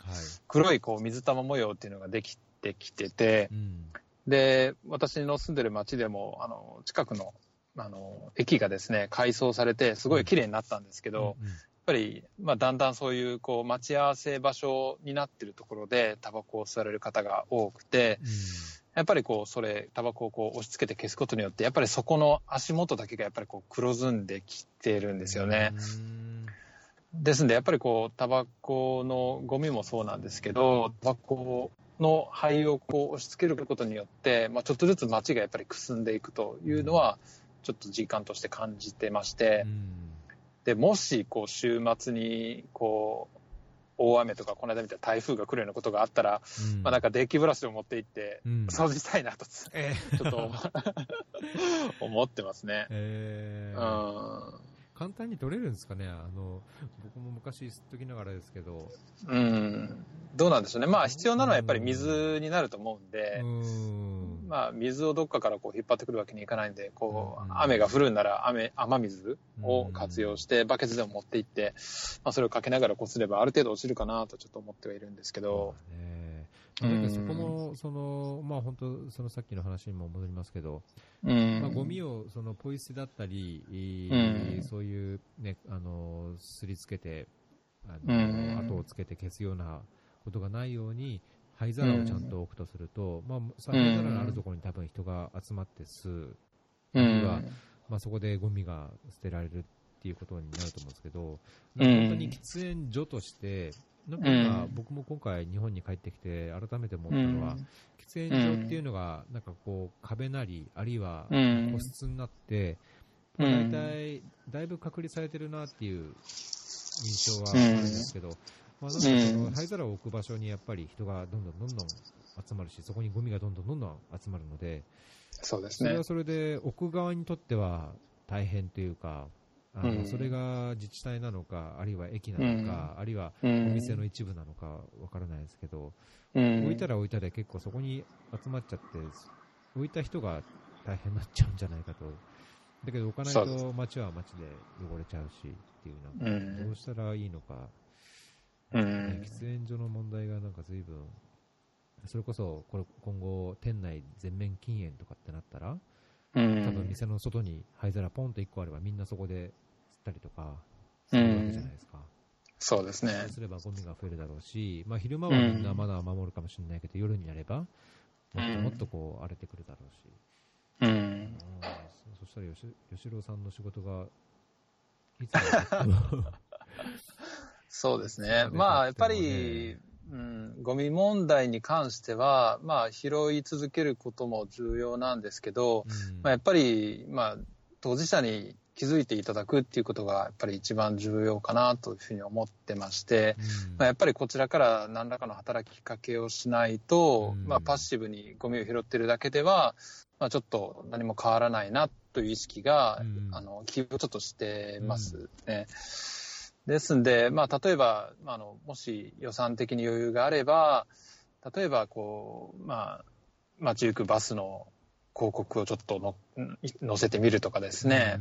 黒いこう水玉模様っていうのができてきてて、うん、で、私の住んでる町でも、あの、近くの、あの、駅がですね、改装されて、すごい綺麗になったんですけど、うんうん、やっぱり、まあ、だんだんそういう、こう、待ち合わせ場所になってるところで、タバコを吸われる方が多くて、うん、やっぱりこう、それ、タバコをこう、押し付けて消すことによって、やっぱりそこの足元だけがやっぱりこう、黒ずんできてるんですよね。ですんで、やっぱりこう、タバコのゴミもそうなんですけど、タバコの灰をこう押し付けることによって、まあ、ちょっとずつ街がやっぱりくすんでいくというのは、ちょっと実感として感じてまして、うん、でもしこう週末にこう大雨とか、この間みたいな台風が来るようなことがあったら、うん、まあ、なんかデッキブラシを持って行って、掃除したいなと、うん、ちょっと 思ってますね。えー、うん簡単に取れるんですかね、あの僕も昔吸っときながらですけど。うん、どうなんでしょうね、まあ、必要なのはやっぱり水になると思うんで、うん。まあ、水をどっかからこう引っ張ってくるわけにいかないんで、こう雨が降るんなら雨雨水を活用して、バケツでも持っていって、まあ、それをかけながらこすれば、ある程度落ちるかなとちょっと思ってはいるんですけど。そこも、その、まあ本当、そのさっきの話にも戻りますけど、うん、まあゴミを、そのポイ捨てだったり、うん、そういうね、あの、すりつけて、あの、うん、後をつけて消すようなことがないように、灰皿をちゃんと置くとすると、まあ、灰皿のあるところに多分人が集まって吸う、あるいは、まあそこでゴミが捨てられるっていうことになると思うんですけど、本当に喫煙所として、なんか僕も今回日本に帰ってきて改めて思ったのは、うん、喫煙所っていうのが、なんかこう、壁なり、あるいは個室になって、うん、大体、だいぶ隔離されてるなっていう印象はあるんですけど、まあ、なんかその灰皿を置く場所にやっぱり人がどんどんどんどん集まるし、そこにゴミがどんどんどんどん集まるので、そうですね。それはそれで置く側にとっては大変というか、あの、うん、それが自治体なのか、あるいは駅なのか、うん、あるいはお店の一部なのかわからないですけど、うん、置いたら置いたで結構そこに集まっちゃって、置いた人が大変になっちゃうんじゃないかと。だけど置かないと街は街で汚れちゃうしっていうな、どうしたらいいのか、ね、喫煙所の問題がなんか随分、それこそこれ今後店内全面禁煙とかってなったら、多分店の外に灰皿ポンと1個あればみんなそこで吸ったりとかするわけじゃないですか。そうですね。そうすればゴミが増えるだろうし、まあ、昼間はみんなまだ守るかもしれないけど、夜になれば、もっともっとこう荒れてくるだろうし。うん。そしたら吉吉郎さんの仕事が、いつそうですね。まあ、やっぱり、うん、ゴミ問題に関しては、まあ、拾い続けることも重要なんですけど、うん、まあ、やっぱり、まあ、当事者に気づいていただくっていうことがやっぱり一番重要かなというふうに思ってまして、うん、まあ、やっぱりこちらから何らかの働きかけをしないと、うん、まあ、パッシブにゴミを拾ってるだけでは、まあ、ちょっと何も変わらないなという意識が、あの気をちょっとしてますね。ですんで、まあ、例えば、あの、もし予算的に余裕があれば、例えば、こう、まあ、街行くバスの広告をちょっとの載せてみるとかですね、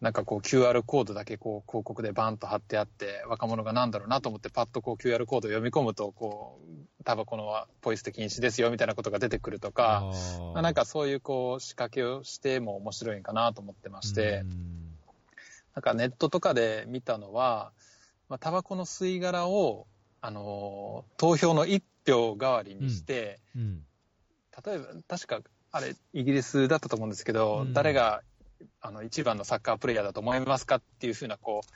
なんかこう QR コードだけこう広告でバンと貼ってあって、若者がなんだろうなと思ってパッとこう QR コードを読み込むと、こう、タバコのポイ捨て禁止ですよみたいなことが出てくるとか、まあ、なんかそういうこう仕掛けをしても面白いんかなと思ってまして、なんかネットとかで見たのは、まあ、タバコの吸い殻を、あのー、投票の一票代わりにして、うん。うん、例えば、確か、あれ、イギリスだったと思うんですけど、うん、誰が、あの、一番のサッカープレイヤーだと思いますかっていうふうな、こう、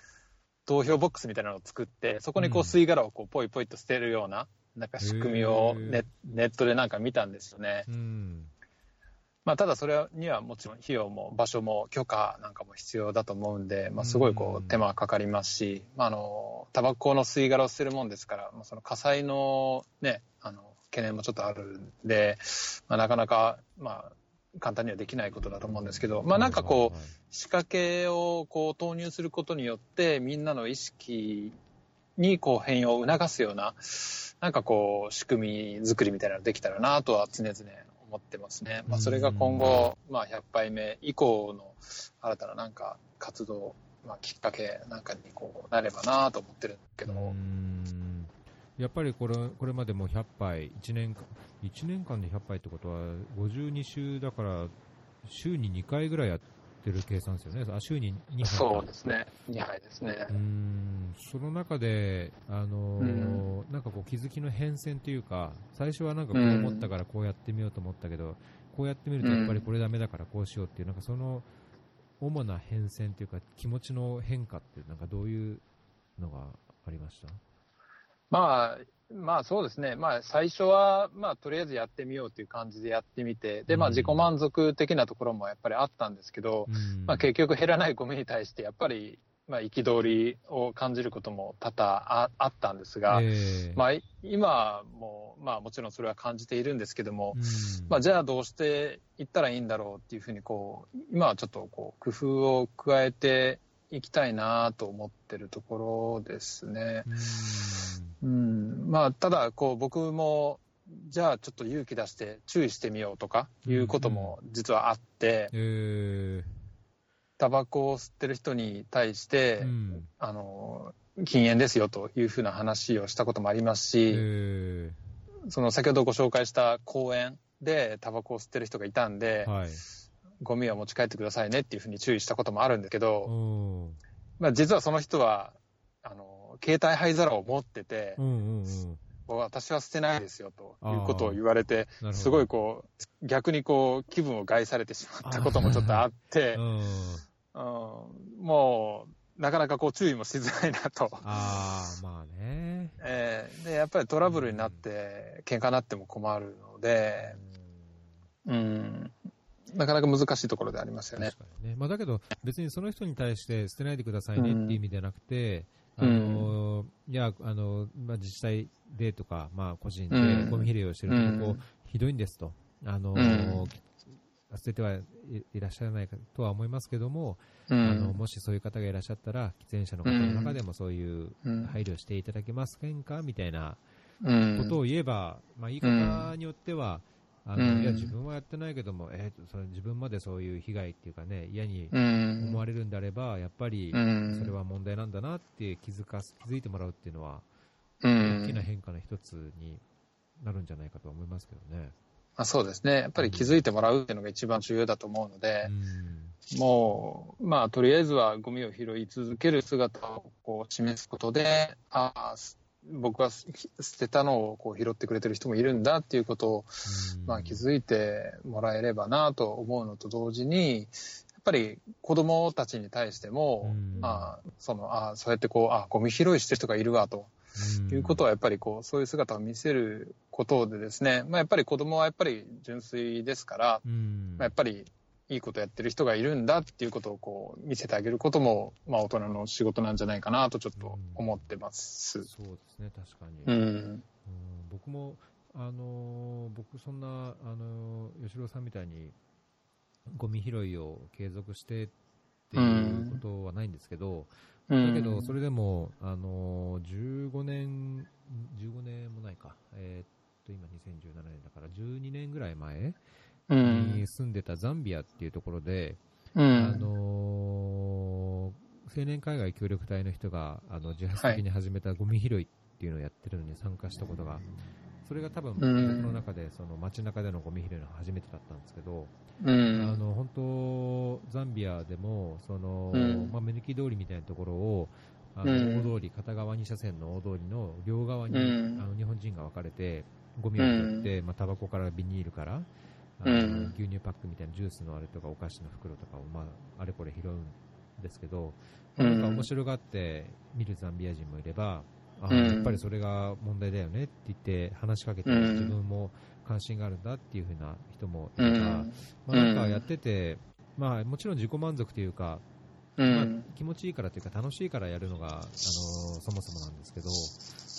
投票ボックスみたいなのを作って、そこにこう吸い殻をこうポイポイと捨てるような、なんか仕組みをネネットでなんか見たんですよね。うん。まあ、ただそれにはもちろん費用も場所も許可なんかも必要だと思うんで、まあ、すごいこう手間かかりますし、まあ、あのタバコの吸い殻を捨てるもんですから、まあ、その火災の,、ね、あの懸念もちょっとあるんで、まあ、なかなか、まあ、簡単にはできないことだと思うんですけど、まあ、なんかこう仕掛けをこう投入することによってみんなの意識にこう変容を促すようななんかこう仕組み作りみたいなのができたらなとは常々思ってますね。まあ、それが今後、まあ、100杯目以降の新たななんか活動、まあ、きっかけなんかにこうなればなと思ってるけどやっぱりこれこれまでも100杯1年間、1年間で100杯ってことは52週だから週に2回ぐらいやってる計算ですよね、あ週に2杯そうですね、2杯ですね。うん。その中で、あのー、なんかこう気づきの変遷というか、最初はなんかこう思ったからこうやってみようと思ったけど、こうやってみるとやっぱりこれだめだからこうしようっていう、なんかその主な変遷というか、気持ちの変化って、なんかどういうのがありました？まあ、まあそうですね、まあ、最初は、まあ、とりあえずやってみようという感じでやってみて、でまあ、自己満足的なところもやっぱりあったんですけど、うん、まあ、結局、減らないゴミに対して、やっぱり、まあ、憤りを感じることも多々あったんですが、えー、まあ、今も、まあ、もちろんそれは感じているんですけども、うん、まあ、じゃあどうしていったらいいんだろうっていうふうにこう、今はちょっとこう工夫を加えていきたいなと思ってるところですね。うん、まあ、ただ、こう、僕も、じゃあちょっと勇気出して注意してみようとかいうことも実はあって、タバコを吸ってる人に対して、うん、あの、禁煙ですよというふうな話をしたこともありますし、その先ほどご紹介した公園でタバコを吸ってる人がいたんで、はい、ゴミは持ち帰ってくださいねっていうふうに注意したこともあるんだけど、まあ、実はその人はあの携帯灰皿を持ってて、うんうんうん。私は捨てないですよということを言われて、すごいこう、逆にこう、気分を害されてしまったこともちょっとあって、うん、もう、なかなかこう注意もしづらいなと。ああ、まあね。えー、で、やっぱりトラブルになって、喧嘩になっても困るので、うん、なかなか難しいところでありますよね。ね。まあ、だけど、別にその人に対して捨てないでくださいねっていう意味ではなくて、うん、あのいやあの、まあ、自治体でとか、まあ、個人でゴミ拾いをしてると、こうひどいんですと。あの、捨ててはいらっしゃらないかとは思いますけども、うん、あのもしそういう方がいらっしゃったら、喫煙者の方の中でもそういう配慮していただけますか？みたいなことを言えば、まあ、言い方によっては、あの、うん、いや、自分はやってないけども、えー、その自分までそういう被害っていうかね、嫌に思われるんであれば、やっぱりそれは問題なんだなって気づか気づいてもらうっていうのは、大きな変化の一つになるんじゃないかと思いますけどね。あそうですね。やっぱり気づいてもらうっていうのが一番重要だと思うので、うん、もう、まあ、とりあえずはゴミを拾い続ける姿をこう示すことで、ああ、僕は捨てたのをこう拾ってくれてる人もいるんだっていうことを、まあ、気づいてもらえればなと思うのと同時に、やっぱり子供たちに対しても、まあ、その、あそうやってこう、あゴミ拾いしてる人がいるわと。いうことはやっぱりこうそういう姿を見せることでですね、まあ、やっぱり子供はやっぱり純粋ですから、まあ、やっぱりいいことやってる人がいるんだっていうことをこう見せてあげることも、まあ、大人の仕事なんじゃないかなとちょっと思ってます。うん、そうですね、確かに。うん、うん僕も、あの僕、そんな、あの吉郎さんみたいに、ゴミ拾いを継続してっていうことはないんですけど、うん、だけど、それでも、あの15年、15年もないか、えー、っと、今2017年だから12年ぐらい前に住んでたザンビアっていうところで、うん、あの青年海外協力隊の人があの自発的に始めたゴミ拾いっていうのをやってるのに参加したことが、それが多分僕の中でその街中でのゴミ拾いの初めてだったんですけど、うん、あの本当、ザンビアでもその、うん、まあ、目抜き通りみたいなところをあの大通り、片側2車線の大通りの両側に、あの日本人が分かれて、ゴミを取って、まあ、タバコからビニールから、あの、うん、牛乳パックみたいなジュースのあれとかお菓子の袋とかを、まあ、あれこれ拾うんですけど、うん、なんか面白がって見るザンビア人もいれば、あやっぱりそれが問題だよねって言って話しかけて、自分も関心があるんだっていう風な人もいれば、まあ、なんかやってて、まあ、もちろん自己満足というか、まあ、気持ちいいからというか楽しいからやるのが、あのそもそもなんですけど、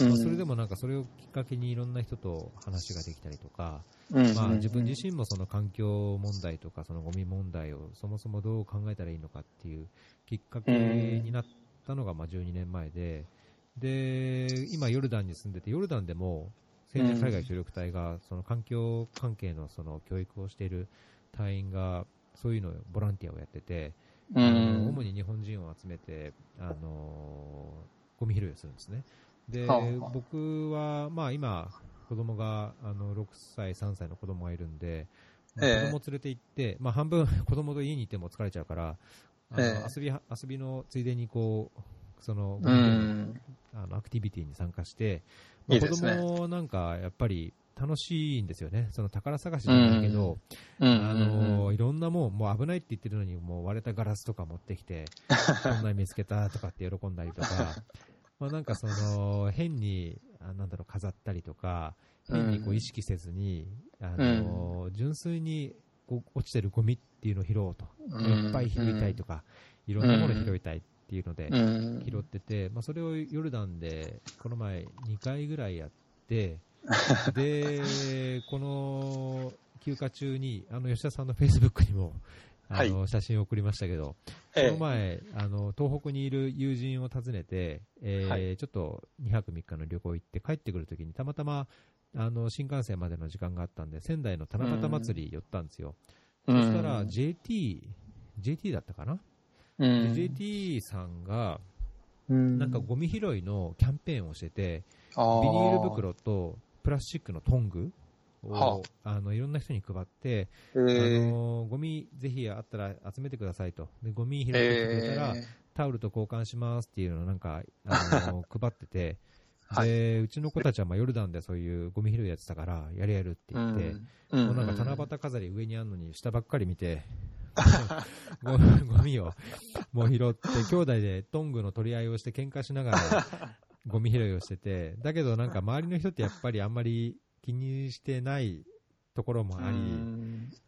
まあ、それでもなんかそれをきっかけにいろんな人と話ができたりとか、まあ、自分自身もその環境問題とかそのゴミ問題をそもそもどう考えたらいいのかっていうきっかけになったのがまあ12年前で、で今、ヨルダンに住んでて、ヨルダンでも青年災害協力隊がその環境関係のその教育をしている隊員がそういうのボランティアをやってて、あの主に日本人を集めて、あのゴミ拾いをするんですね。で、僕は、まあ今、子供が、あの、6歳、3歳の子供がいるんで、まあ、子供連れて行って、まあ半分 子供と家にいても疲れちゃうから、あの、遊び、遊びのついでにこう、その、あの、アクティビティに参加して、まあ、子供なんかやっぱり楽しいんですよね。その宝探しじゃないけど、あの、いろんなもん、もう危ないって言ってるのに、もう割れたガラスとか持ってきて、こんな見つけたとかって喜んだりとか、まあなんかその、変に、あなんだろう、飾ったりとか、変にこう意識せずに、あの、純粋にこう落ちてるゴミっていうのを拾おうと。いっぱい拾いたいとか、いろんなもの拾いたいっていうので、拾ってて、まあそれをヨルダンで、この前2回ぐらいやって、で、この休暇中に、あの吉田さんのフェイスブックにも、あの、写真を送りましたけど、この前、あの、東北にいる友人を訪ねて、えー、はい、ちょっと2泊3日の旅行行って帰ってくるときに、たまたま、あの、新幹線までの時間があったんで、仙台の七夕祭り寄ったんですよ。そしたら、JT、JT だったかな、うん、JT さんが、なんかゴミ拾いのキャンペーンをしてて、ビニール袋とプラスチックのトングを、あ。のいろんな人に配って、あのゴミぜひあったら集めてくださいと、でゴミ拾ってくれたら、タオルと交換しますっていうのをなんか、あの配ってて、で、うちの子たちはまあヨルダンでそういうゴミ拾いやってたから、やるやるって言って、うん、もうなんか七夕飾り上にあるのに下ばっかり見て、ゴミをもう拾って、兄弟でトングの取り合いをして喧嘩しながら、ゴミ拾いをしてて、だけどなんか周りの人ってやっぱりあんまり気にしてないところもあり、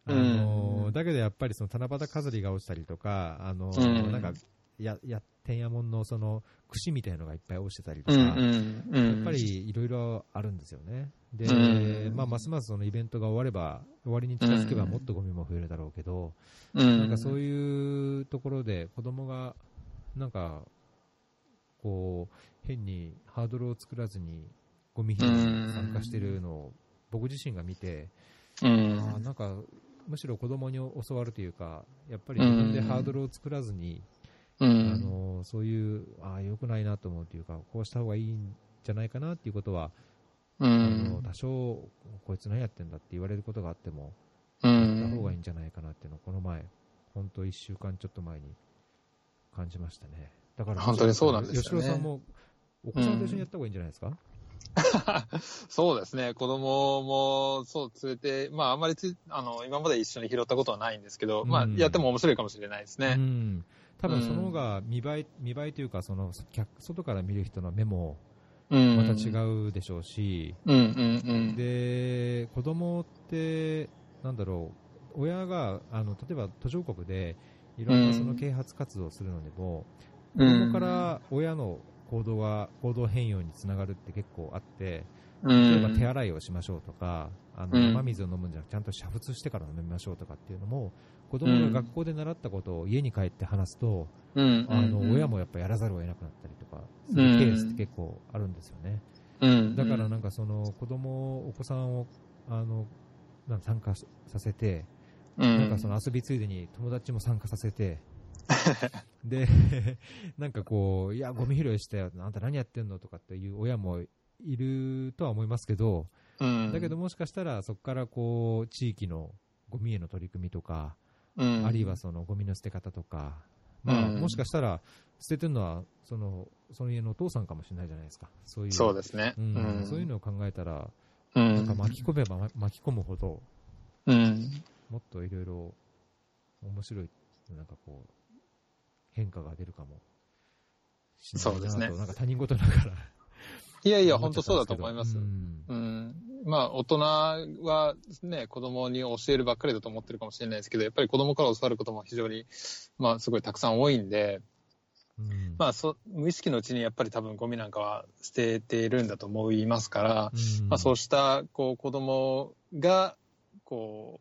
あのだけどやっぱりその七夕飾りが落ちたりとか、あのなんかや、や、天安門のその、串みたいなのがいっぱい落ちてたりとか、やっぱりいろいろあるんですよね。で、まあ、ますますそのイベントが終われば、終わりに近づけばもっとゴミも増えるだろうけど、なんかそういうところで子供が、なんか、こう、変にハードルを作らずにゴミ拾いに参加してるのを僕自身が見て、あなんか、むしろ子供に教わるというか、やっぱり自分でハードルを作らずに、うん、あのそういう、ああ、良くないなと思うというか、こうした方がいいんじゃないかなっていうことは、うん、あの多少、こいつ何やってんだって言われることがあっても、うん、やった方がいいんじゃないかなっていうのを、この前、本当1週間ちょっと前に感じましたね。だから、本当にそうなんですよ、ね、吉郎さんも、お子さんと一緒にやった方がいいんじゃないですか、そうですね、子供もそう連れて、まあ、あんまりあの今まで一緒に拾ったことはないんですけど、まあ、やっても面白いかもしれないですね。うん。多分その方が見栄え、見栄えというか、その外から見る人の目もまた違うでしょうし、で、子供って、なんだろう、親が、あの、例えば途上国で、いろんなその啓発活動をするのでも、子供から親の行動が、行動変容につながるって結構あって、例えば手洗いをしましょうとか、あの生水を飲むんじゃなくて、ちゃんと煮沸してから飲みましょうとかっていうのも、子供が学校で習ったことを家に帰って話すと、うん、あの親もやっぱやらざるを得なくなったりとかするケースって結構あるんですよね。うん、だからなんかその子供、お子さんをあのなん参加させて、うん、なんかその遊びついでに友達も参加させて、で、なんかこう、いや、ゴミ拾いしたよ、あんた何やってんのとかっていう親もいるとは思いますけど、うん、だけどもしかしたらそこからこう、地域のゴミへの取り組みとか、うん、あるいはそのゴミの捨て方とか、まあ、もしかしたら捨ててるのはそのその家のお父さんかもしれないじゃないですか、そういうそうですね、うん、そういうのを考えたら、なんか巻き込めば巻き込むほど、うん、もっといろいろ面白い、なんかこう、変化が出るかも。しれないなと、そうですね、なんか他人事ながら。いやいや、本当そうだと思います。うん、うん、まあ、大人はね、子供に教えるばっかりだと思ってるかもしれないですけど、やっぱり子供から教わることも非常に、まあ、すごいたくさん多いんで、うん、まあそ、無意識のうちにやっぱり多分ゴミなんかは捨てているんだと思いますから、うん、まあ、そうしたこう子供がこ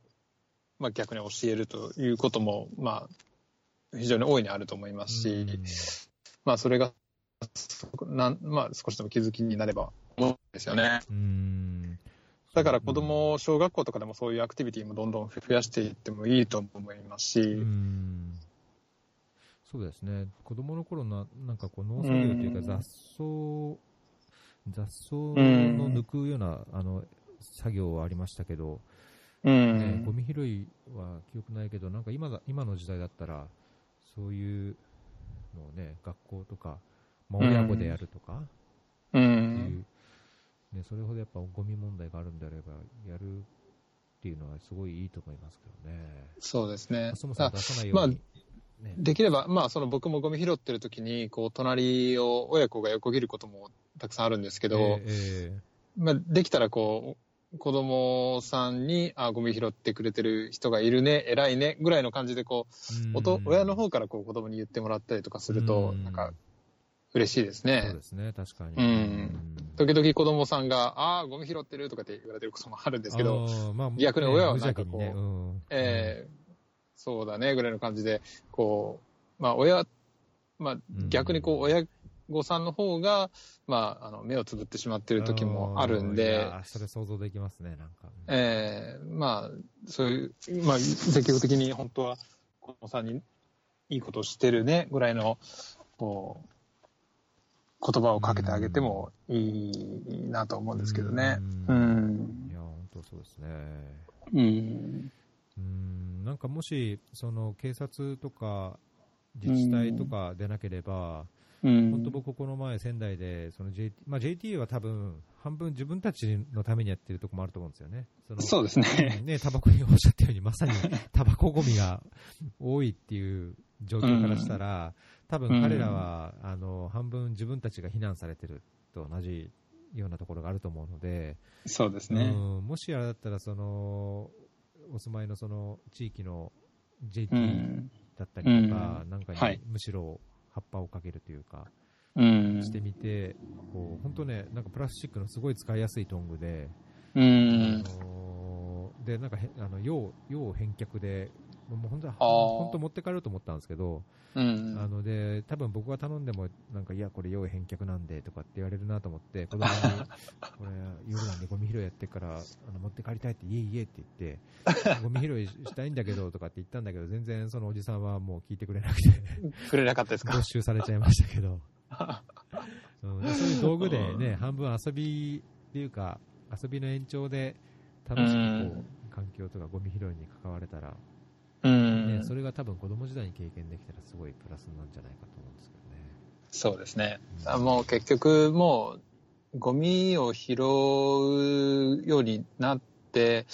う、まあ、逆に教えるということも、まあ、非常に大いにあると思いますし、うん、まあ、それがなんまあ、少しでも気づきになれば思うんですよね。うんだから子供、小学校とかでもそういうアクティビティもどんどん増やしていってもいいと思いますし。うんそうですね。子供の頃な、なんかこう農作業というか雑草、雑草の抜くような、あの、作業はありましたけど、うん、ね、ゴミ拾いは記憶ないけど、なんか今だ今の時代だったら、そういうのをね、学校とか、まあ、親子でやるとか、うん、ね、それほどやっぱゴミ問題があるんであれば、やるっていうのはすごいいいと思いますけどね。そうですね。そもそも出さないように。ね、できれば、まあ、その僕もゴミ拾ってる時に、こう、隣を親子が横切ることもたくさんあるんですけど、えーえー、まあ、できたらこう、子供さんに、あ、ゴミ拾ってくれてる人がいるね、偉いね、ぐらいの感じで、こう、う親の方からこう子供に言ってもらったりとかすると、なんか、嬉しいですね。そうですね、確かに。うん。時々子供さんが、ああ、ゴミ拾ってるとかって言われてることもあるんですけど、まあ、逆に親はなんかこう、ねうん、えー、そうだね、ぐらいの感じで、こう、まあ、親、まあ、逆にこう、親御さんの方が、まあ、あの、目をつぶってしまっている時もあるんで、それ想像できますね、なんか。ええー、まあ、そういう、まあ、積極的に本当は、子供さんにいいことをしてるね、ぐらいの、こう、言葉をかけてあげてもいいなと思うんですけどね。うん。いや、本当そうですね。うん。うん、なんかもし、その警察とか自治体とかでなければ、うん、本当僕この前仙台で、その JT、まあ JT は多分、半分自分たちのためにやってるとこもあると思うんですよね。そそうですね。ね、タバコにおっしゃったように、まさに タバコゴミが多いっていう状況からしたら、多分彼らは、うん、あの半分自分たちが非難されてると同じようなところがあると思うので、そうですね、うん、もしあれだったらその、お住まいのその地域の JT だったりとか、なんかにむしろ葉っぱをかけるというか、してみて、こう本当ね、なんかプラスチックのすごい使いやすいトングで、あのでなんかあの要要返却でもう本当本当持って帰ろうと思ったんですけど、うん、あので多分僕が頼んでもなんかいやこれ用意返却なんでとかって言われるなと思って 子供にこれ夜なんでゴミ拾いやってからあの持って帰りたいっていえいえって言って ゴミ拾いしたいんだけどとかって言ったんだけど全然そのおじさんはもう聞いてくれなくてくれなかったですか？没収されちゃいましたけど、うん、そういう道具でね半分遊びっていうか遊びの延長で楽しくこう、環境とかゴミ拾いに関われたらうん。ね、それが多分子供時代に経験できたらすごいプラスなんじゃないかと思うんですけどね。そうですね。うん、もう結局もうゴミを拾うようになって、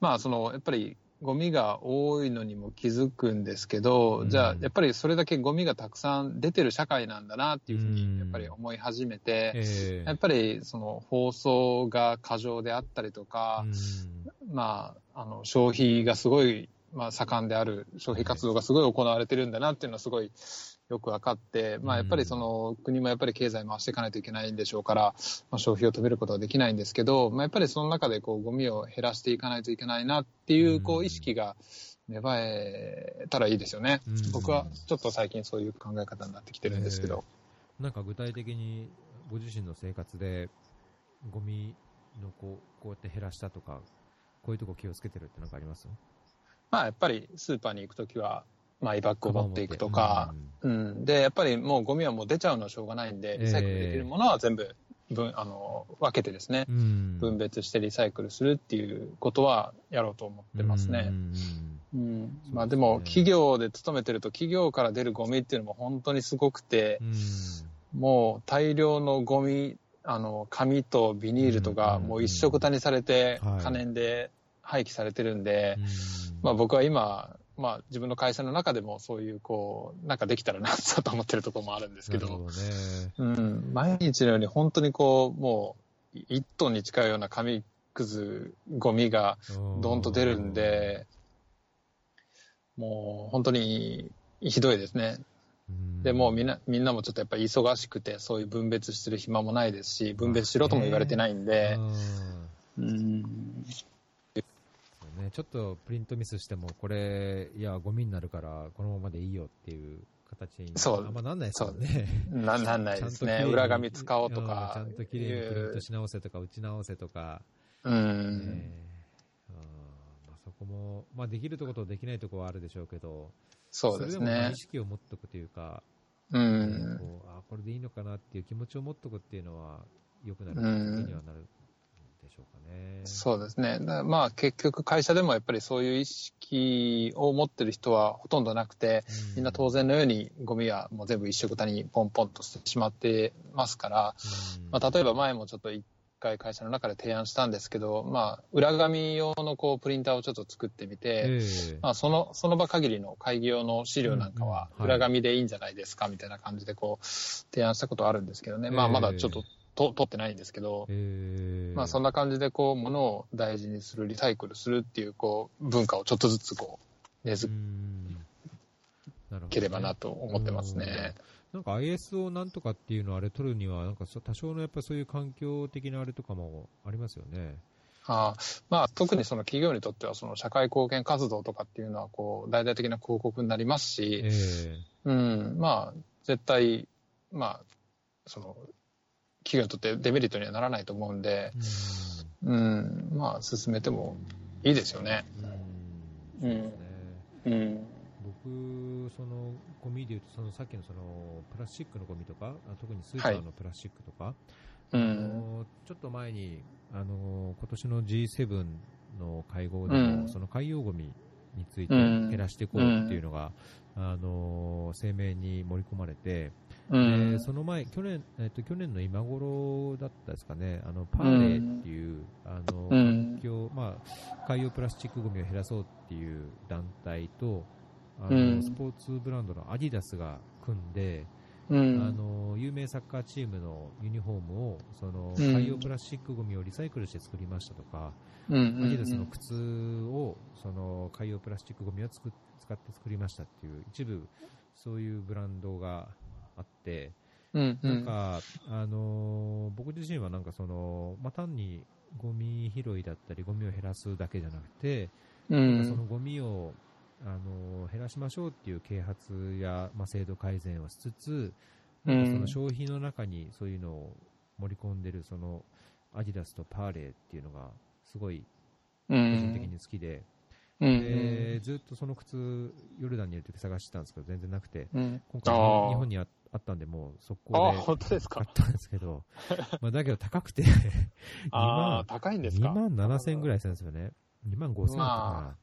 まあそのやっぱりゴミが多いのにも気づくんですけど、うん、じゃあやっぱりそれだけゴミがたくさん出てる社会なんだなっていうふうにやっぱり思い始めて、うんえ。ー、やっぱりその放送が過剰であったりとか、うん、まああの消費がすごいまあ、盛んである消費活動がすごい行われてるんだなっていうのはすごいよく分かって、まあ、やっぱりその国もやっぱり経済回していかないといけないんでしょうから、まあ、消費を止めることはできないんですけど、まあ、やっぱりその中でこうゴミを減らしていかないといけないなっていうこう意識が芽生えたらいいですよね、僕はちょっと最近そういう考え方になってきてるんですけど。えー、なんか具体的にご自身の生活でゴミのこうこうやって減らしたとかこういうとこ気をつけてるって何かあります？まあ、やっぱりスーパーに行くときは、マイバッグを持っていくとか、うん、うん、で、やっぱりもうゴミはもう出ちゃうのはしょうがないんで、リサイクルできるものは全部分、あの、分けてですね、うん、分別してリサイクルするっていうことはやろうと思ってますね。うん、まあでも、企業で勤めてると、企業から出るゴミっていうのも本当にすごくて、もう大量のゴミ、あの、紙とビニールとか、もう一色たにされて、可燃で廃棄されてるんで、まあ僕は今、まあ自分の会社の中でもそういうこう、なんかできたらなと思ってるところもあるんですけど、どね、うん、毎日のように本当にこう、もう1トンに近いような紙くず、ゴミがどんと出るんで、もう本当にひどいですね。でもみんなみんなもちょっとやっぱり忙しくてそういう分別してる暇もないですし分別しろとも言われてないんで、うんね、ちょっとプリントミスしても、これ、いや、ゴミになるから、このままでいいよっていう形にそうあんまなんないですよね。ななんないですね。裏紙使おうとか。ちゃんときれいにプリントし直せとか、打ち直せとか。うん。えー、まあ、そこも、まあ、できるところとできないところはあるでしょうけど、そうですね。意識を持っておくというか、うん、こうあこれでいいのかなっていう気持ちを持っておくっていうのは、良くなるきにはなるでしょうかね。そうですね。まあ結局会社でもやっぱりそういう意識を持ってる人はほとんどなくて、うん、みんな当然のようにゴミはもう全部一色たにポンポンとしてしまってますから、うん、まあ例えば前もちょっと一回会社の中で提案したんですけど、まあ、裏紙用のこうプリンターをちょっと作ってみて、えー、まあ、そのその場限りの会議用の資料なんかは裏紙でいいんじゃないですかみたいな感じでこう提案したことあるんですけどね、まあ、まだちょっとと取ってないんですけど、まあそんな感じでこう、ものを大事にする、リサイクルするっていう、こう、文化をちょっとずつこう、根付ければなと思ってますね。なんか ISO なんとかっていうのをあれ取るには、なんか多少のやっぱそういう環境的なあれとかもありますよね。あまあ、特にその企業にとってはその社会貢献活動とかっていうのはこう大々的な広告になりますし、えーうん、まあ絶対、まあ、その企業にとってデメリットにはならないと思うんで、うん、まあ進めてもいいですよね。うん。そうん、僕、そのゴミでいうと、そのさっきのそのプラスチックのゴミとか、あ特にスーパーのプラスチックとか、あうん、のちょっと前に、あの今年の G7 の会合でも、うん。その海洋ゴミについてうん減らしていこうっていうのが、あの声明に盛り込まれて、うん。でその前去年、えっと、去年の今頃だったですかね、あのパーレーっていう、あのうん。環境まあ、海洋プラスチックゴミを減らそうっていう団体と、あのうん。スポーツブランドのアディダスが組んで、うん。あの有名サッカーチームのユニフォームをそのうん。海洋プラスチックゴミをリサイクルして作りましたとか、うんアディダスの靴をその海洋プラスチックゴミを使って作りましたっていう一部そういうブランドがあって、うんうなんか、あのー僕自身はなんかその、まあ、単にゴミ拾いだったりゴミを減らすだけじゃなくて、うなんかそんのゴミを、あのー減らしましょうっていう啓発や、まあ、制度改善をしつつ、うん。その消費の中にそういうのを盛り込んでるそのアディダスとパーレーっていうのがすごい個個人的に好きで、うん。でずっとその靴ヨルダンにいる時探してたんですけど全然なくて。うん。今回日本にああったんでもう速攻で本当ですか？買ったんですけど、まあだけど高くて。ああ、2高いんです万か？2万7000円ぐらいするんですよね。2万5000円だったか。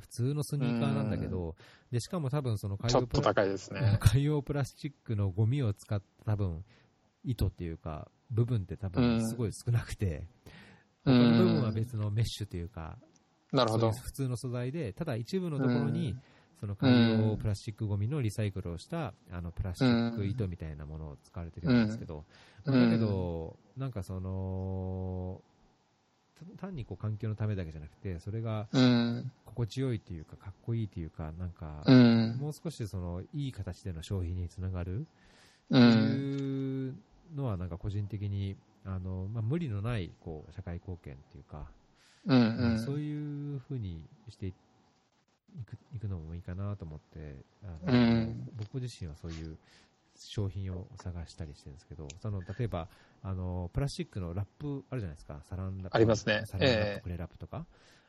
普通のスニーカーなんだけど、で、しかも多分その海洋プラね。海洋プラスチックのゴミを使った多分糸っていうか、部分って多分すごい少なくて、う他の部分んは別のメッシュというか、なるほど。普通の素材で、ただ一部のところに、うんその海洋プラスチックゴミのリサイクルをした、あのプラスチック糸みたいなものを使われてるんですけど、うんまあだけど、なんかその、た単にこう環境のためだけじゃなくて、それがうん。心地よいというか、かっこいいというか、なんか、うん。もう少しそのいい形での消費につながるうとん。いうのは、なんか個人的に、あのまあ、無理のないこう社会貢献というか、うん。うん。そういうふうにしていくいくのもいいかなと思って、あのうん。僕自身はそういう商品を探したりしてるんですけど、その例えばあのプラスチックのラップあるじゃないですか、サランラップ。ありますね。サランラップ、ええ。クレラップとか、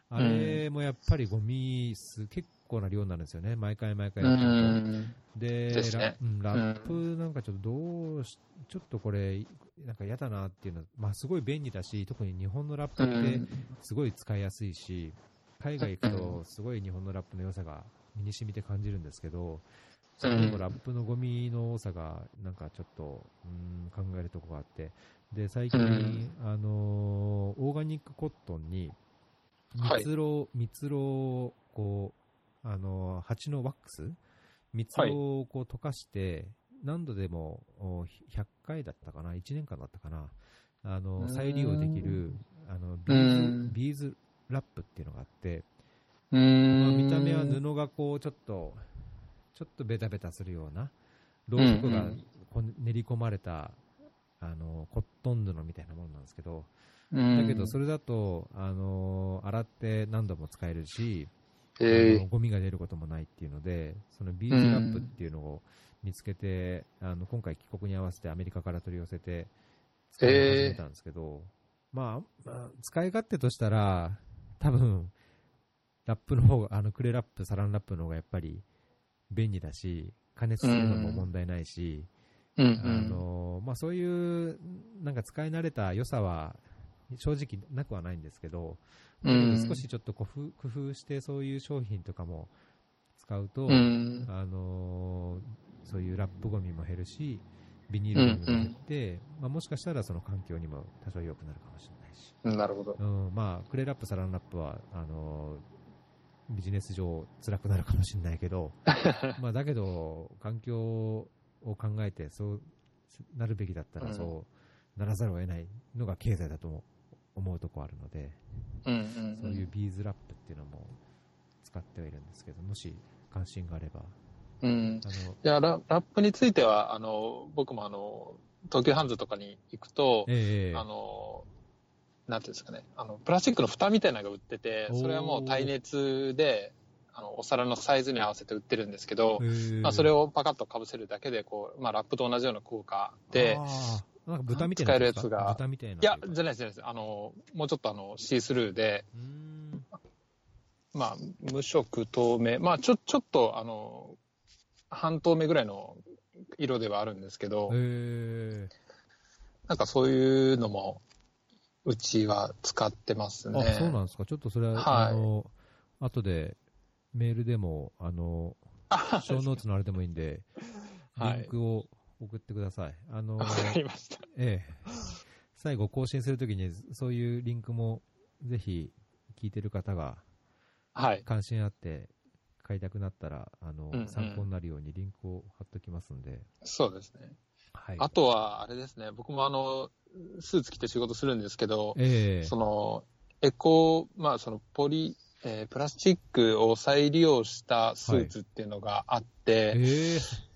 あれもやっぱりゴミ数、結構な量になるんですよね、毎回毎回うやってると。ん。でね。ラップなんかちょっとどうし、ちょっとこれ、なんか嫌だなっていうのは、まあ、すごい便利だし、特に日本のラップってすごい使いやすいし、海外行くとすごい日本のラップの良さが身に染みて感じるんですけど、ラップのゴミの多さがなんかちょっと、うん、考えるところがあって、で最近、うん。あのーオーガニックコットンにはい。蜜ろう、蜜ろうをこう、あのー蜂のワックス？蜜をこう溶かして、何度でもお100回だったかな、1年間だったかな、あのうん。再利用できるあのビうーズん。ビーズラップっていうのがあって、うまあ、ん。見た目は布がこうちょっと、ちょっとベタベタするような、ろうそくが練り込まれたあのコットン布みたいなものなんですけど、うん。だけどそれだと、あの洗って何度も使えるし、あゴミが出ることもないっていうので、そのビーズラップっていうのを見つけて、あの今回帰国に合わせてアメリカから取り寄せて使い始めたんですけど、まあ、まあ使い勝手としたら、多分ラップの方が、あのクレラップ、サランラップの方がやっぱり便利だし、加熱するのも問題ないし、うん。うあん。のまあ、そういうなんか使い慣れた良さは正直なくはないんですけど、うん。少しちょっと工夫工夫してそういう商品とかも使うと、うん。あのそういうラップゴミも減るし、ビニールゴミも減って、まあ、もしかしたらその環境にも多少良くなるかもしれないし、なるほど。うん。まあ、クレラップ、サランラップはあのビジネス上辛くなるかもしれないけど、まあだけど、環境を考えてそうなるべきだったらそうならざるを得ないのが経済だと思うところあるので、うんうん。そういうビーズラップっていうのも使ってはいるんですけど、もし関心があれば、うん。いやラ、ラップについては、あの、僕もあの、東急ハンズとかに行くと、ええあの、なんていうんですかね、あの、プラスチックの蓋みたいなのが売ってて、それはもう耐熱で、あの、お皿のサイズに合わせて売ってるんですけど、まあ、それをパカッとかぶせるだけで、こう、まあ、ラップと同じような効果で、なんか豚みたいな使えるやつが。豚みたいな。いや、じゃないです、じゃないです。あの、もうちょっとあの、シースルーで、まあ、無色透明、まあ、ちょ、ちょっと、あの、半透明ぐらいの色ではあるんですけど、なんかそういうのも、うちは使ってますね。あ、そうなんですか？ちょっとそれは、はい、あの、後でメールでも、あの、ショーノーツのあれでもいいんで、リンクを送ってください。あの、わかりました。ええ。最後更新するときに、そういうリンクも、ぜひ、聞いてる方が、はい。関心あって、買いたくなったら、あの、うんうん、参考になるようにリンクを貼っときますんで。そうですね。はい。あとは、あれですね、僕もあの、スーツ着て仕事するんですけど、ええー、その、エコ、まあ、その、ポリ、えー、プラスチックを再利用したスーツっていうのがあって、はい、えー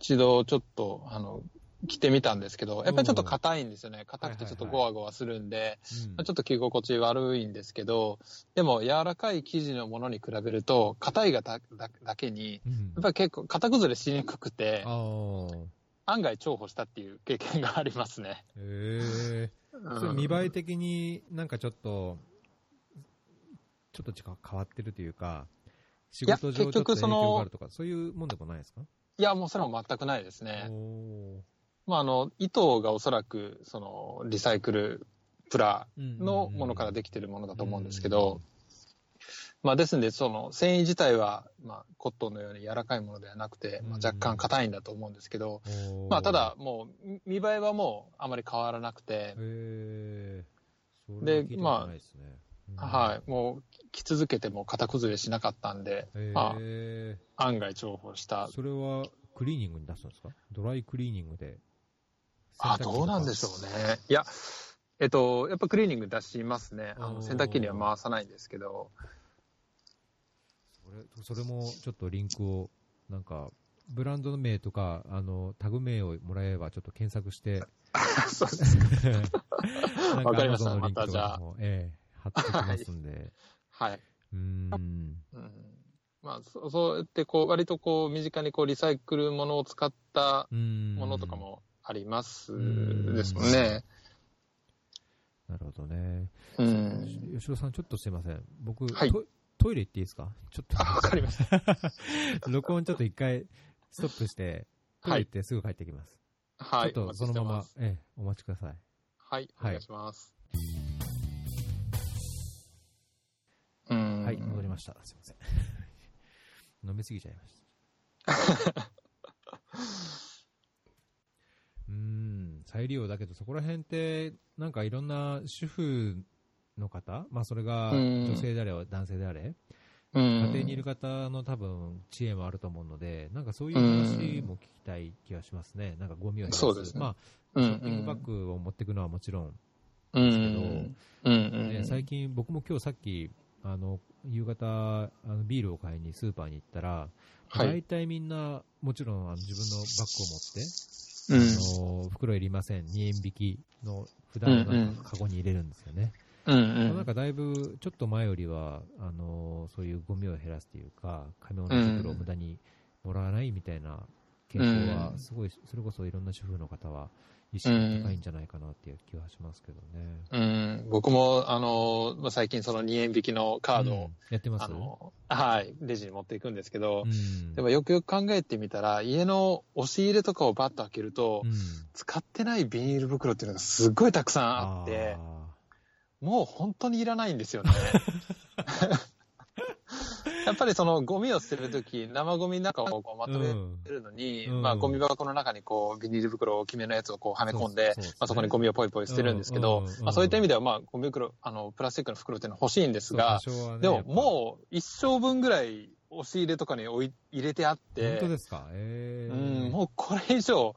一度ちょっと、あの、着てみたんですけど、やっぱりちょっと硬いんですよね。硬くてちょっとゴワゴワするんで、ちょっと着心地悪いんですけど、でも柔らかい生地のものに比べると、硬いがだだけに、やっぱり結構型崩れしにくくて、案外重宝したっていう経験がありますね。へえ。見栄え的になんかちょっと、ちょっと変わってるというか、仕事上ちょっと影響があるとか、そういうもんでもないですか？いや、もうそれも全くないですね。まあ、あの、糸がおそらく、その、リサイクルプラのものからできてるものだと思うんですけど、まあ、ですんで、その、繊維自体は、まあ、コットンのように柔らかいものではなくて、まあ、若干硬いんだと思うんですけど、まあ、ただ、もう、見栄えはもう、あまり変わらなくて、で、まあ、はい、もう、着続けても型崩れしなかったんで、まあ、案外重宝した。それはクリーニングに出すんですか？ドライクリーニングで。あ、どうなんでしょうね。いや、えっと、やっぱクリーニング出しますね。あの洗濯機には回さないんですけど。それ、それもちょっとリンクを、なんか、ブランド名とか、あの、タグ名をもらえれば、ちょっと検索して。そうです わかりました。またじゃあ。ええ貼ってきますんで。はい。うん。うんまあ、そそうやってこう、割とこう、身近にこう、リサイクルものを使ったものとかもありますですもんね。なるほどね。うん。吉尾さん、ちょっとすいません。僕、はい、トトイレ行っていいですか？ちょっと。あ、わかりました。録音ちょっと一回ストップして、トイレ行ってすぐ帰ってきます。はい。ちょっとそのまま、ええ、お待ちください。はい、お願いします。はい、戻りました。すいません。飲みすぎちゃいました。うん、再利用だけど、そこら辺って、なんかいろんな主婦の方、まあそれが女性であれ、男性であれ、家庭にいる方の多分知恵もあると思うので、なんかそういう話も聞きたい気がしますね。なんかゴミを減らす。そうですね。まあ、ショッピングバッグを持っていくのはもちろんですけど、ね、最近僕も今日さっき、あの、夕方、あのビールを買いにスーパーに行ったら、はい、大体みんな、もちろんあの自分のバッグを持って、うん、あの袋いりません、2円引きの札をなんかカゴに入れるんですよね。うんうん、なんかだいぶ、ちょっと前よりは、あのそういうゴミを減らすというか、紙物袋を無駄にもらわないみたいな傾向は、すごい、それこそいろんな主婦の方は意識が高いんじゃないかなっていう気はしますけどね。うん、僕も、あの、まあ、最近その2円引きのカードを、うん、やってます？あの、はい、レジに持っていくんですけど、うん、でもよくよく考えてみたら、家の押し入れとかをバッと開けると、うん、使ってないビニール袋っていうのがすっごいたくさんあって、もう本当にいらないんですよね。やっぱりそのゴミを捨てるとき、生ゴミの中をこうまとめるのに、うん、まあゴミ箱の中にこうビニール袋大きめのやつをこうはめ込んで、そまあそこにゴミをポイポイ捨てるんですけど、まあそういった意味ではまあゴミ袋、あの、プラスチックの袋っていうのは欲しいんですが、ね、でももう一生分ぐらい押し入れとかに置い入れてあって、本当ですか？え。ー、うん、もうこれ以上、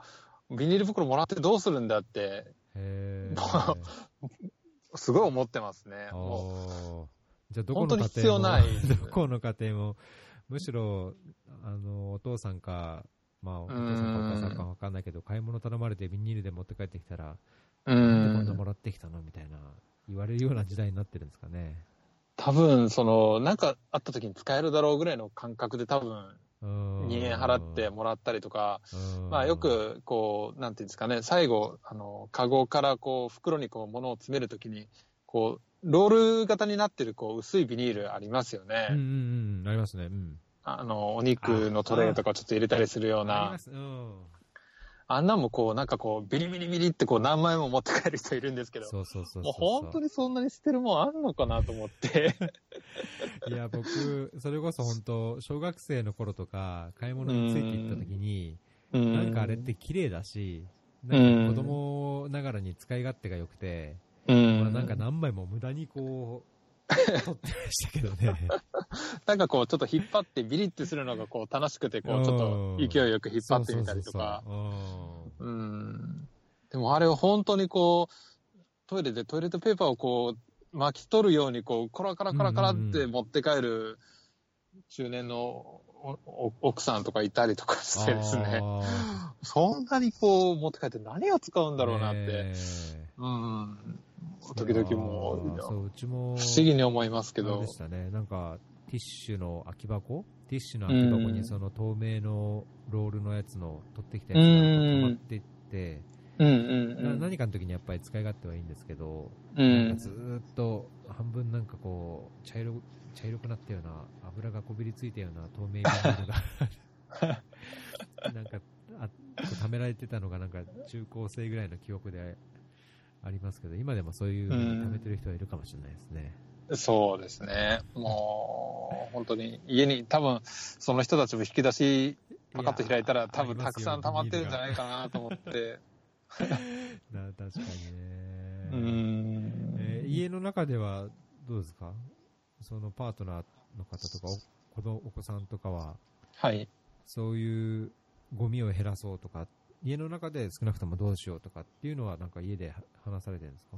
ビニール袋もらってどうするんだって、へ すごい思ってますね。もうじゃあどこの家庭も、どこの家庭も、むしろ、あの、お父さんか、まあ、お父さんかお母さんかわかんないけど、買い物頼まれてビニールで持って帰ってきたら、うん。こんなもらってきたの？みたいな。言われるような時代になってるんですかね。多分、その、なんかあった時に使えるだろうぐらいの感覚で多分、2円払ってもらったりとか、まあよく、こう、なんていうんですかね、最後、あの、カゴからこう、袋にこう、物を詰めるときに、こう、ロール型になってる、こう、薄いビニールありますよね。うんうんうん、ありますね。うん。あの、お肉のトレーとかちょっと入れたりするような。あうん。あんなもこう、なんかこう、ビリビリビリってこう何枚も持って帰る人いるんですけど、そうそうそうもう本当にそんなに捨てるもんあんのかなと思って。いや、僕、それこそ本当、小学生の頃とか、買い物について行った時に、んなんかあれって綺麗だし、なんか子供ながらに使い勝手が良くて、まあ、なんか何枚も無駄にこう、撮ってましたけどね。なんかこう、ちょっと引っ張ってビリッてするのがこう楽しくて、こう、ちょっと勢いよく引っ張ってみたりとか。うん。でもあれを本当にこう、トイレでトイレットペーパーをこう、巻き取るようにこう、コラコラコラコラって持って帰る中年の奥さんとかいたりとかしてですね。そんなにこう持って帰って何を使うんだろうなって。うん。時々もう、そううちも不思議に思いますけど。でしたね。なんか、ティッシュの空き箱ティッシュの空き箱にその透明のロールのやつの取ってきたやつが溜まっていって、うんうんうん、何かの時にやっぱり使い勝手はいいんですけど、うん、なんかずっと半分なんかこう茶色茶色くなったような油がこびりついたような透明ビニールが。なんかあ貯められてたのがなんか中高生ぐらいの記憶でありますけど、今でもそういうの貯めてる人はいるかもしれないですね。うん、そうですね。もう、本当に、家に多分、その人たちも引き出し、パカッと開いたら、多分たくさん溜まってるんじゃないかなと思って。な確かにね。うん、えー、家の中ではどうですか？そのパートナーの方とかお、お子さんとかは、はい。そういうゴミを減らそうとかっ家の中で少なくともどうしようとかっていうのは、なんか家で話されてるんですか？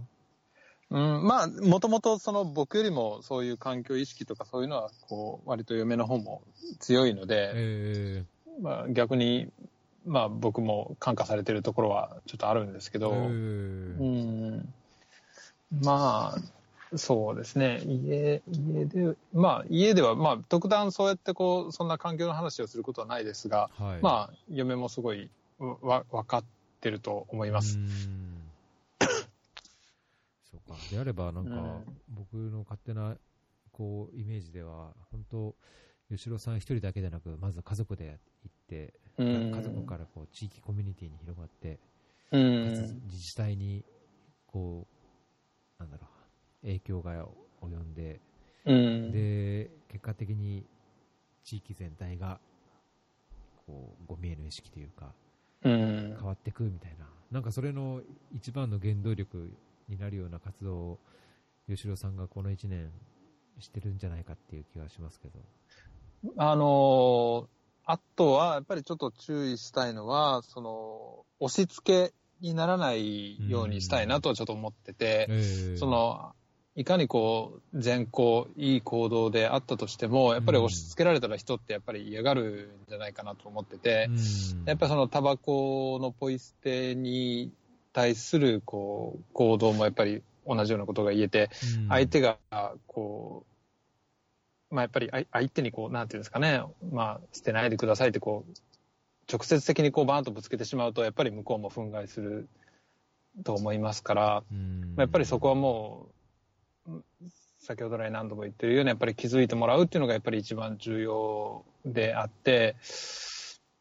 うん、まあ、もともとその僕よりもそういう環境意識とかそういうのは、こう、割と嫁の方も強いので、えー、まあ逆に、まあ僕も感化されてるところはちょっとあるんですけど、えー、うん、まあ、そうですね。家、家で、まあ、家では、まあ、特段そうやってこう、そんな環境の話をすることはないですが、はい、まあ、嫁もすごいわ分かってると思います。そうか。であれば、なんか、僕の勝手な、こう、イメージでは、本当、吉郎さん一人だけでなく、まず家族で行って、家族からこう地域コミュニティに広がって、自治体に、こう、なんだろう、影響が及んで、で、結果的に地域全体が、こう、ゴミへの意識というか、変わっていくみたいな、なんかそれの一番の原動力になるような活動を、吉郎さんがこの1年してるんじゃないかっていう気がしますけど。あのあとは、やっぱりちょっと注意したいのは、その、押し付けにならないようにしたいなとはちょっと思ってて、えー、その、いかにこう、善行、いい行動であったとしても、やっぱり押し付けられたら人ってやっぱり嫌がるんじゃないかなと思ってて、やっぱりそのタバコのポイ捨てに対するこう、行動もやっぱり同じようなことが言えて、相手がこう、まあやっぱり相手にこう、なんていうんですかね、まあ捨てないでくださいってこう、直接的にこうバーンとぶつけてしまうと、やっぱり向こうも憤慨すると思いますから、やっぱりそこはもう、先ほど来何度も言ってるように、やっぱり気づいてもらうっていうのがやっぱり一番重要であって、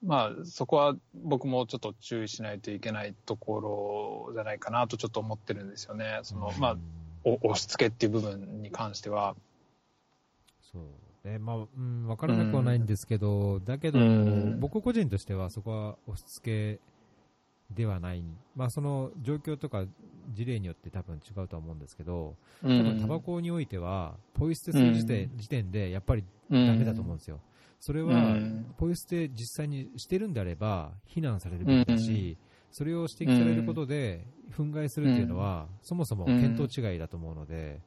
まあ、そこは僕もちょっと注意しないといけないところじゃないかなとちょっと思ってるんですよね。その、まあ、押し付けっていう部分に関しては。そうね。まあ、うん、わからなくはないんですけど、うん、だけど、うん、僕個人としてはそこは押し付けではない。まあ、その状況とか事例によって多分違うとは思うんですけど、多分タバコにおいては、ポイ捨てする時点,、時点でやっぱりダメだと思うんですよ。それは、ポイ捨て実際にしてるんであれば、非難されるべきだし、それを指摘されることで、憤慨するっていうのは、そもそも見当違いだと思うので、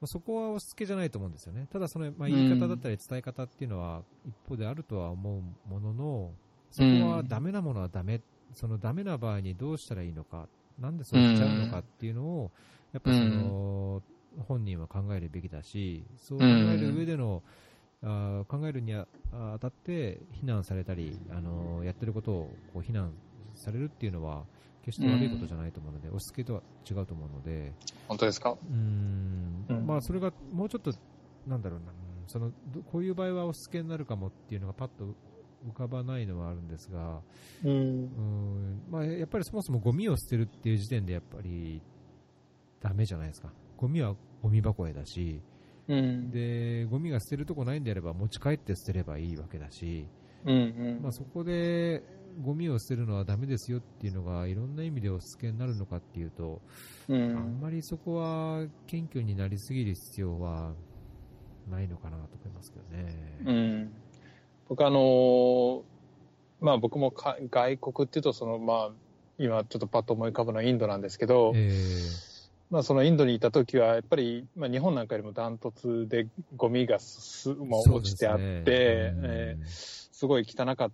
まあ、そこは押し付けじゃないと思うんですよね。ただその、まあ、言い方だったり伝え方っていうのは一方であるとは思うものの、そこはダメなものはダメ、そのダメな場合にどうしたらいいのかっなんでそうしちゃうのかっていうのを、やっぱりその、本人は考えるべきだし、そう考える上での、あ考えるにあたって非難されたり、あのやってることをこう非難されるっていうのは、決して悪いことじゃないと思うので、押し付けとは違うと思うので、本当ですか？うん、まあ、それがもうちょっと、なんだろうな、そのこういう場合は押し付けになるかもっていうのがパッと浮かばないのはあるんですが、うん、まあ、やっぱりそもそもゴミを捨てるっていう時点でやっぱりダメじゃないですか。ゴミはゴミ箱へだし、うん、で、ゴミが捨てるとこないんであれば持ち帰って捨てればいいわけだし、うんうん、まあ、そこでゴミを捨てるのはダメですよっていうのがいろんな意味で押し付けになるのかっていうと、うん、あんまりそこは謙虚になりすぎる必要はないのかなと思いますけどね。うん、僕あのー、まあ僕も外国っていうとそのまあ今ちょっとパッと思い浮かぶのはインドなんですけど、えーまあ、そのインドにいた時は、やっぱり、まあ、日本なんかよりもダントツでゴミがす、まあ、落ちてあって、ねえー、すごい汚かっ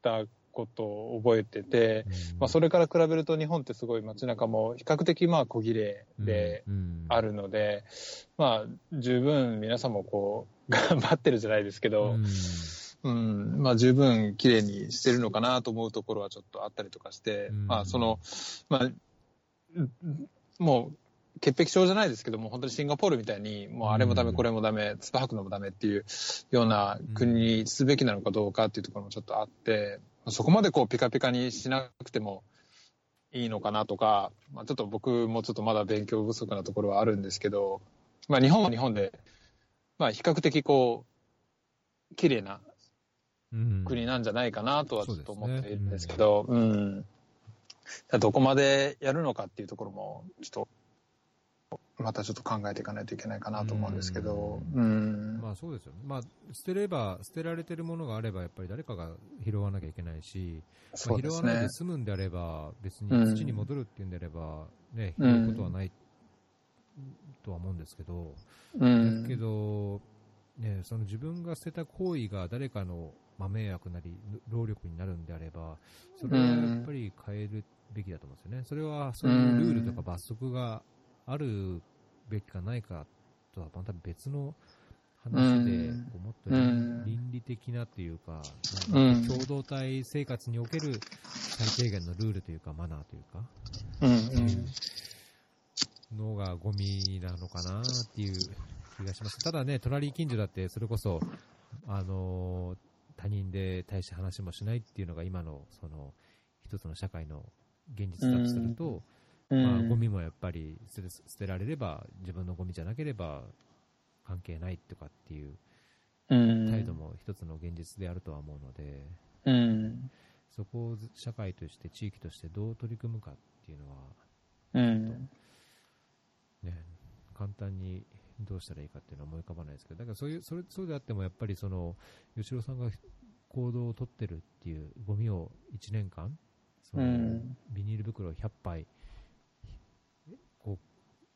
たことを覚えてて、まあ、それから比べると日本ってすごい街中も比較的まあ小綺麗であるので、まあ、十分皆さんもこう、頑張ってるじゃないですけど、うん、まあ十分綺麗にしてるのかなと思うところはちょっとあったりとかして、まあその、まあ、もう潔癖症じゃないですけども、本当にシンガポールみたいに、もうあれもダメ、これもダメ、つば吐くのもダメっていうような国にすべきなのかどうかっていうところもちょっとあって、そこまでこうピカピカにしなくてもいいのかなとか、まあ、ちょっと僕もちょっとまだ勉強不足なところはあるんですけど、まあ日本は日本で、まあ比較的こう、綺麗な国なんじゃないかなとはちょっと思っているんですけど、うん、うん、どこまでやるのかっていうところも、ちょっとまたちょっと考えていかないといけないかなと思うんですけど、うん、まあそうですよね、まあ、捨てれば、捨てられてるものがあれば、やっぱり誰かが拾わなきゃいけないし、まあ、拾わないで済むんであれば、別に土に戻るっていうんであれば、ね、拾うことはないとは思うんですけど、うん、けど、ね、その自分が捨てた行為が誰かのまあ迷惑なり、労力になるんであれば、それはやっぱり変えるべきだと思うんですよね。それは、そういうルールとか罰則があるべきかないかとはまた別の話で、もっと倫理的なというか、共同体生活における最低限のルールというか、マナーというか、うんのがゴミなのかなっていう気がします。ただね、隣近所だって、それこそ、あの他人で大した話もしないっていうのが今の、その、一つの社会の現実だとすると、まあ、ゴミもやっぱり捨てられれば自分のゴミじゃなければ関係ないとかっていう態度も一つの現実であるとは思うので、うん、そこを社会として地域としてどう取り組むかっていうのは、うん、ね、簡単にどうしたらいいかっていうのは思い浮かばないですけどだからそういうそれそうであってもやっぱりその吉郎さんが行動をとってるっていうゴミを1年間そのビニール袋100杯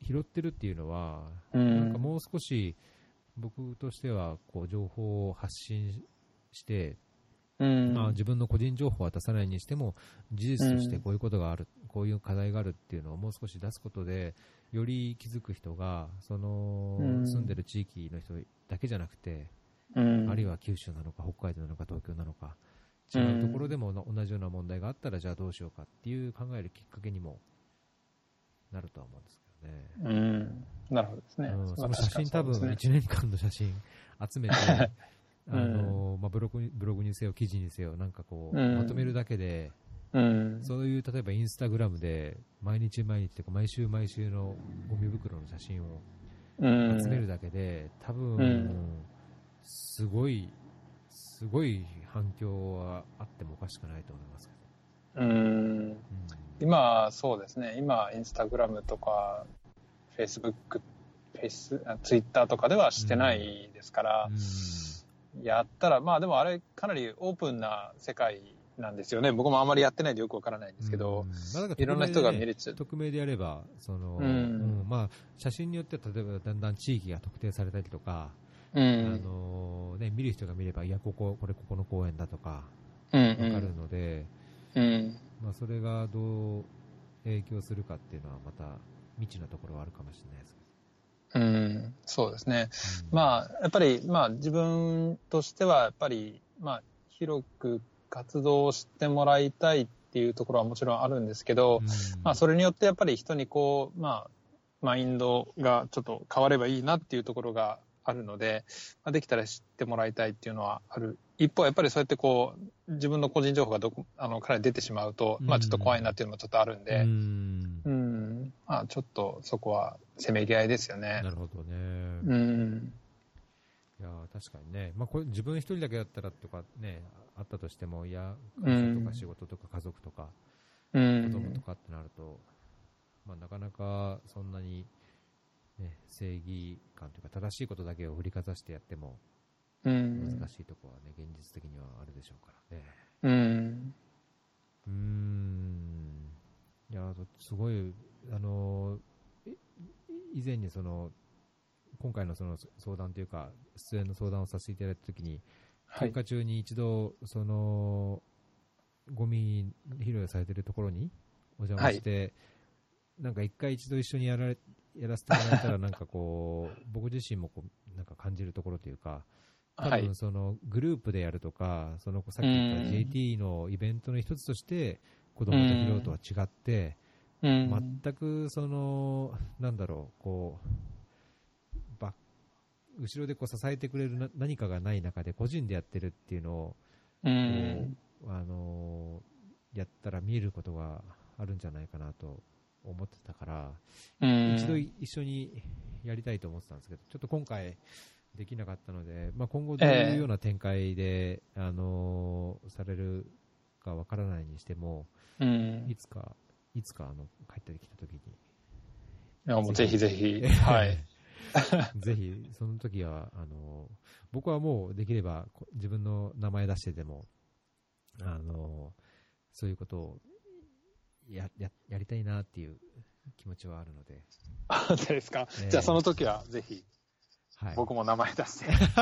拾ってるっていうのは、うん、なんかもう少し僕としてはこう情報を発信して、うん、まあ、自分の個人情報は出さないにしても事実としてこういうことがある、うん、こういう課題があるっていうのをもう少し出すことでより気づく人がその、住んでる地域の人だけじゃなくて、あるいは九州なのか北海道なのか東京なのか違うところでも同じような問題があったらじゃあどうしようかっていう考えるきっかけにもなるとは思うんですね。うん。なるほどですね。うん、その写真、多分1年間の写真集めて、あのまあ、ブログにブログにせよ、記事にせよ、なんかこう、まとめるだけで、うん、そういう例えばインスタグラムで毎日毎日とか毎週毎週のゴミ袋の写真を集めるだけで、多分、すごい、すごい反響はあってもおかしくないと思いますけど。うん、今、そうですね、今、インスタグラムとか、フェイスブック、フェイス、ツイッターとかではしてないですから、うん、やったら、まあでもあれ、かなりオープンな世界なんですよね。僕もあんまりやってないんでよくわからないんですけど、まあ、いろんな人が見れちゃう。匿名でやれば、その、うん、まあ、写真によっては例えばだんだん地域が特定されたりとか、うん、あのね、見る人が見れば、いや、ここ、これここの公園だとか、わかるので、うんうん、まあ、それがどう影響するかっていうのは、また未知なところはあるかもしれないです。うん、そうですね。うん、まあ、やっぱり、まあ、自分としては、やっぱり、まあ、広く活動してもらいたいっていうところはもちろんあるんですけど、うん、まあ、それによってやっぱり人にこう、まあ、マインドがちょっと変わればいいなっていうところがあるので、まあ、できたら知ってもらいたいっていうのはある。一方、やっぱりそうやってこう、自分の個人情報がどこ、あの、彼に出てしまうと、まあちょっと怖いなっていうのもちょっとあるんで、うん、うん。まあちょっとそこはせめぎ合いですよね。なるほどね。うん。確かにね、まあ、これ自分一人だけだったらとかね、あったとしても、いや、会社とか仕事とか家族とか、子供とかってなると、まあ、なかなかそんなに、ね、正義感というか、正しいことだけを振りかざしてやっても、難しいところはね、現実的にはあるでしょうからね。うん。うん。いや、すごい、あの、以前にその、今回のその相談というか、出演の相談をさせていただいたときに、休暇中に一度、その、ゴミ拾いされてるところにお邪魔して、はい、なんか一回一度一緒にやられやらせてもらえたら、なんかこう、僕自身もこうなんか感じるところというか、多分そのグループでやるとか、そのさっき言った JT のイベントの一つとして、子供と拾うとは違って、全くその、なんだろう、こう、後ろでこう支えてくれる何かがない中で個人でやってるっていうのを、あのやったら見えることがあるんじゃないかなと思ってたから、一度一緒にやりたいと思ってたんですけど、ちょっと今回できなかったので、まあ、今後どういうような展開で、えー、あのされるかわからないにしても、いつか、いつかあの帰ってきたときに。いや、もうぜひぜひ、はい。ぜひ、その時は、あの、僕はもうできれば自分の名前出してでも、あの、そういうことをやややりたいなっていう気持ちはあるので。あ、そうですか。えー、じゃあその時はぜひ、はい、僕も名前出して。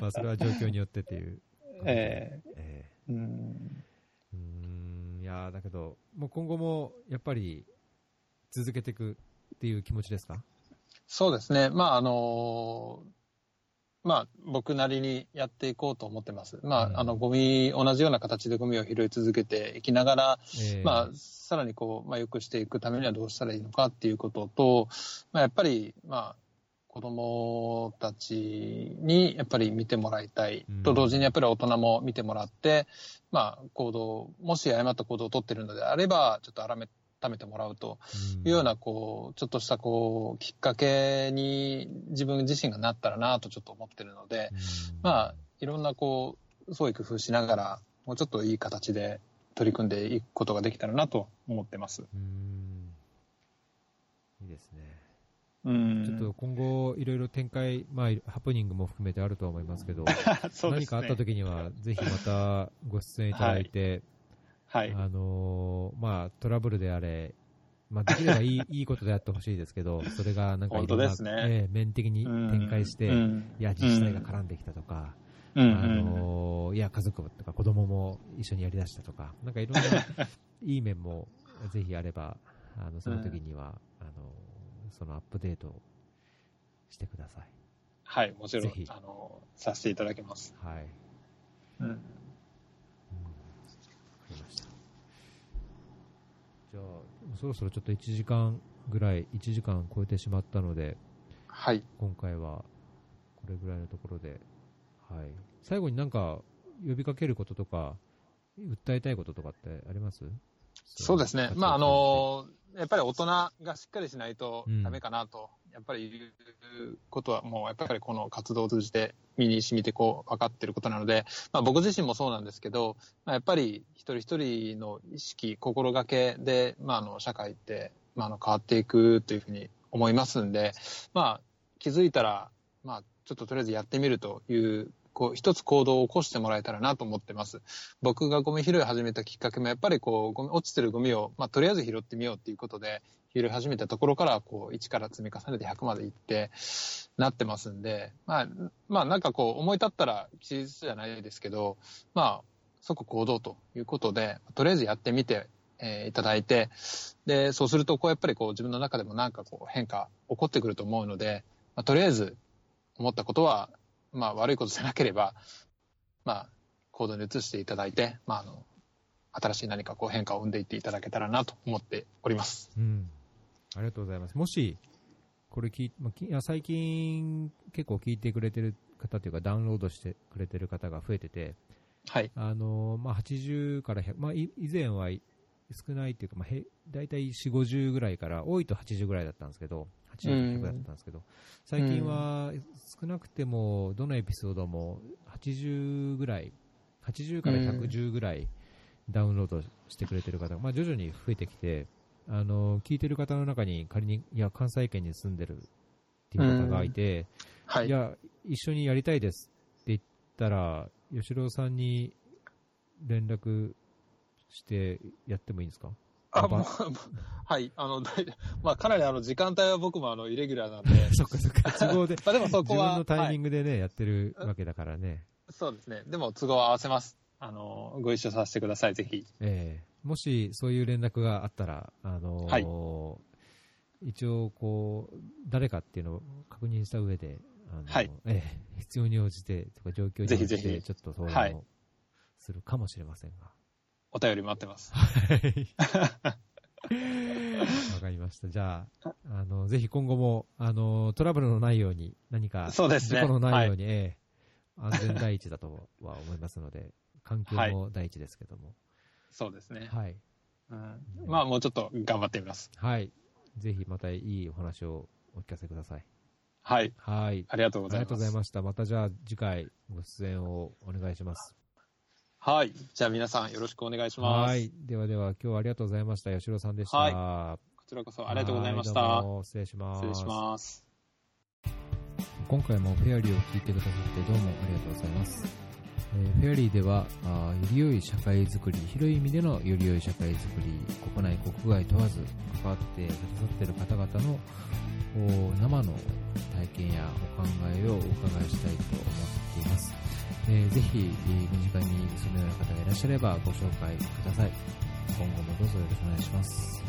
まあそれは状況によってっていう。えー、えー、うん。うん、いやだけど、もう今後もやっぱり続けていくっていう気持ちですか？そうですね。まああのーまあ、僕なりにやっていこうと思ってます。まあ、うん、あの、ゴミ、同じような形でゴミを拾い続けていきながら、えー、まあ、さらにこう、まあ、良くしていくためにはどうしたらいいのかっていうことと、まあ、やっぱり、まあ、子供たちにやっぱり見てもらいたい。と同時にやっぱり大人も見てもらって、まあ、行動、もし誤った行動をとっているのであれば、ちょっと改めめてもらうというような、こう、ちょっとしたこう、きっかけに自分自身がなったらなとちょっと思ってるので、まあ、いろんなこう、創意工夫しながら、もうちょっといい形で取り組んでいくことができたらなと思ってます。いいですね。うん、ちょっと今後、いろいろ展開、まあ、ハプニングも含めてあると思いますけど、ね、何かあった時には、ぜひまたご出演いただいて、はい。あのー、まあ、トラブルであれ、まあ、できればいいいいことであってほしいですけど、それがなんかいろんな、ねえー、面的に展開して、うん、いや、自治体が絡んできたとか、うん、あのー、いや、家族とか子供も一緒にやりだしたとか、なんかいろんないい面もぜひあれば、あの、その時には、あの、そのアップデートしてください。はい、もちろん、あの、させていただきます。はい。うんじゃあ、そろそろちょっと1時間ぐらい、1時間超えてしまったので、はい。今回はこれぐらいのところで、はい。最後になんか呼びかけることとか、訴えたいこととかってあります？そうですね。まあ、あのやっぱり大人がしっかりしないとダメかなと、うん、やっぱり言うことはもうやっぱりこの活動を通じて身に染みてこう分かっていることなので、まあ、僕自身もそうなんですけど、まあ、やっぱり一人一人の意識、心がけで、まあ、あの社会って、まあ、あの変わっていくというふうに思いますんで、まあ、気づいたら、まあ、ちょっととりあえずやってみるというこう、一つ行動を起こしてもらえたらなと思ってます。僕がゴミ拾い始めたきっかけも、やっぱりこう、ゴミ、落ちてるゴミを、まあ、とりあえず拾ってみようっていうことで、拾い始めたところから、こう、1から積み重ねて100までいって、なってますんで、まあ、まあ、なんかこう、思い立ったら、期日じゃないですけど、まあ、即行動ということで、とりあえずやってみて、えー、いただいて、で、そうすると、こう、やっぱりこう、自分の中でもなんかこう、変化起こってくると思うので、まあ、とりあえず、思ったことは、まあ、悪いことじゃなければ、まあ、行動に移していただいて、まあ、あの、新しい何かこう変化を生んでいっていただけたらなと思っております。うん。ありがとうございます。もし、これ聞い、まあ、最近結構聞いてくれてる方というかダウンロードしてくれてる方が増えてて、はい。あの、まあ、80から100、まあ、以前は少ないっていうか、まあ、へ大体4、50ぐらいから、多いと80ぐらいだったんですけど、80ぐらいだったんですけど、最近は少なくても、どのエピソードも80ぐらい、80から110ぐらいダウンロードしてくれてる方が、まあ、徐々に増えてきて、あの、聞いてる方の中に仮に、いや、関西圏に住んでるっていう方がいて、はい、いや、一緒にやりたいですって言ったら、吉郎さんに連絡してやってもいいんですか？あ、もう、はい。あの、まあ、かなりあの、時間帯は僕もあの、イレギュラーなんで。そっかそっか。都合で。まあでもそこは。自分のタイミングでね、はい、やってるわけだからね。そうですね。でも、都合を合わせます。あの、ご一緒させてください、ぜひ。ええー、もし、そういう連絡があったら、あのーはい、一応、こう、誰かっていうのを確認した上で、あのー、はい。ええー、必要に応じて、とか状況に応じて、ちょっとそういうのをするかもしれませんが。お便り待ってます。はい。わかりました。じゃあ、あの、ぜひ今後も、あの、トラブルのないように、何か、そうですね。事故のないように、はい、ええ、安全第一だとは思いますので、環境も第一ですけども。はい、そうですね。はい。うん、まあ、もうちょっと頑張ってみます。はい。ぜひまたいいお話をお聞かせください。はい。はい。ありがとうございます。ありがとうございました。またじゃあ次回ご出演をお願いします。はい。じゃあ皆さんよろしくお願いします。はい。ではでは今日はありがとうございました。吉郎さんでした。はい。こちらこそありがとうございました。失礼します。失礼します。今回もフェアリーを聞いてくださってどうもありがとうございます。え、フェアリーではあ、より良い社会づくり、広い意味でのより良い社会づくり、国内、国外問わず関わってくださっている方々の生の体験やお考えをお伺いしたいと思っています。えー、ぜひ、身近にそのような方がいらっしゃればご紹介ください。今後もどうぞよろしくお願いします。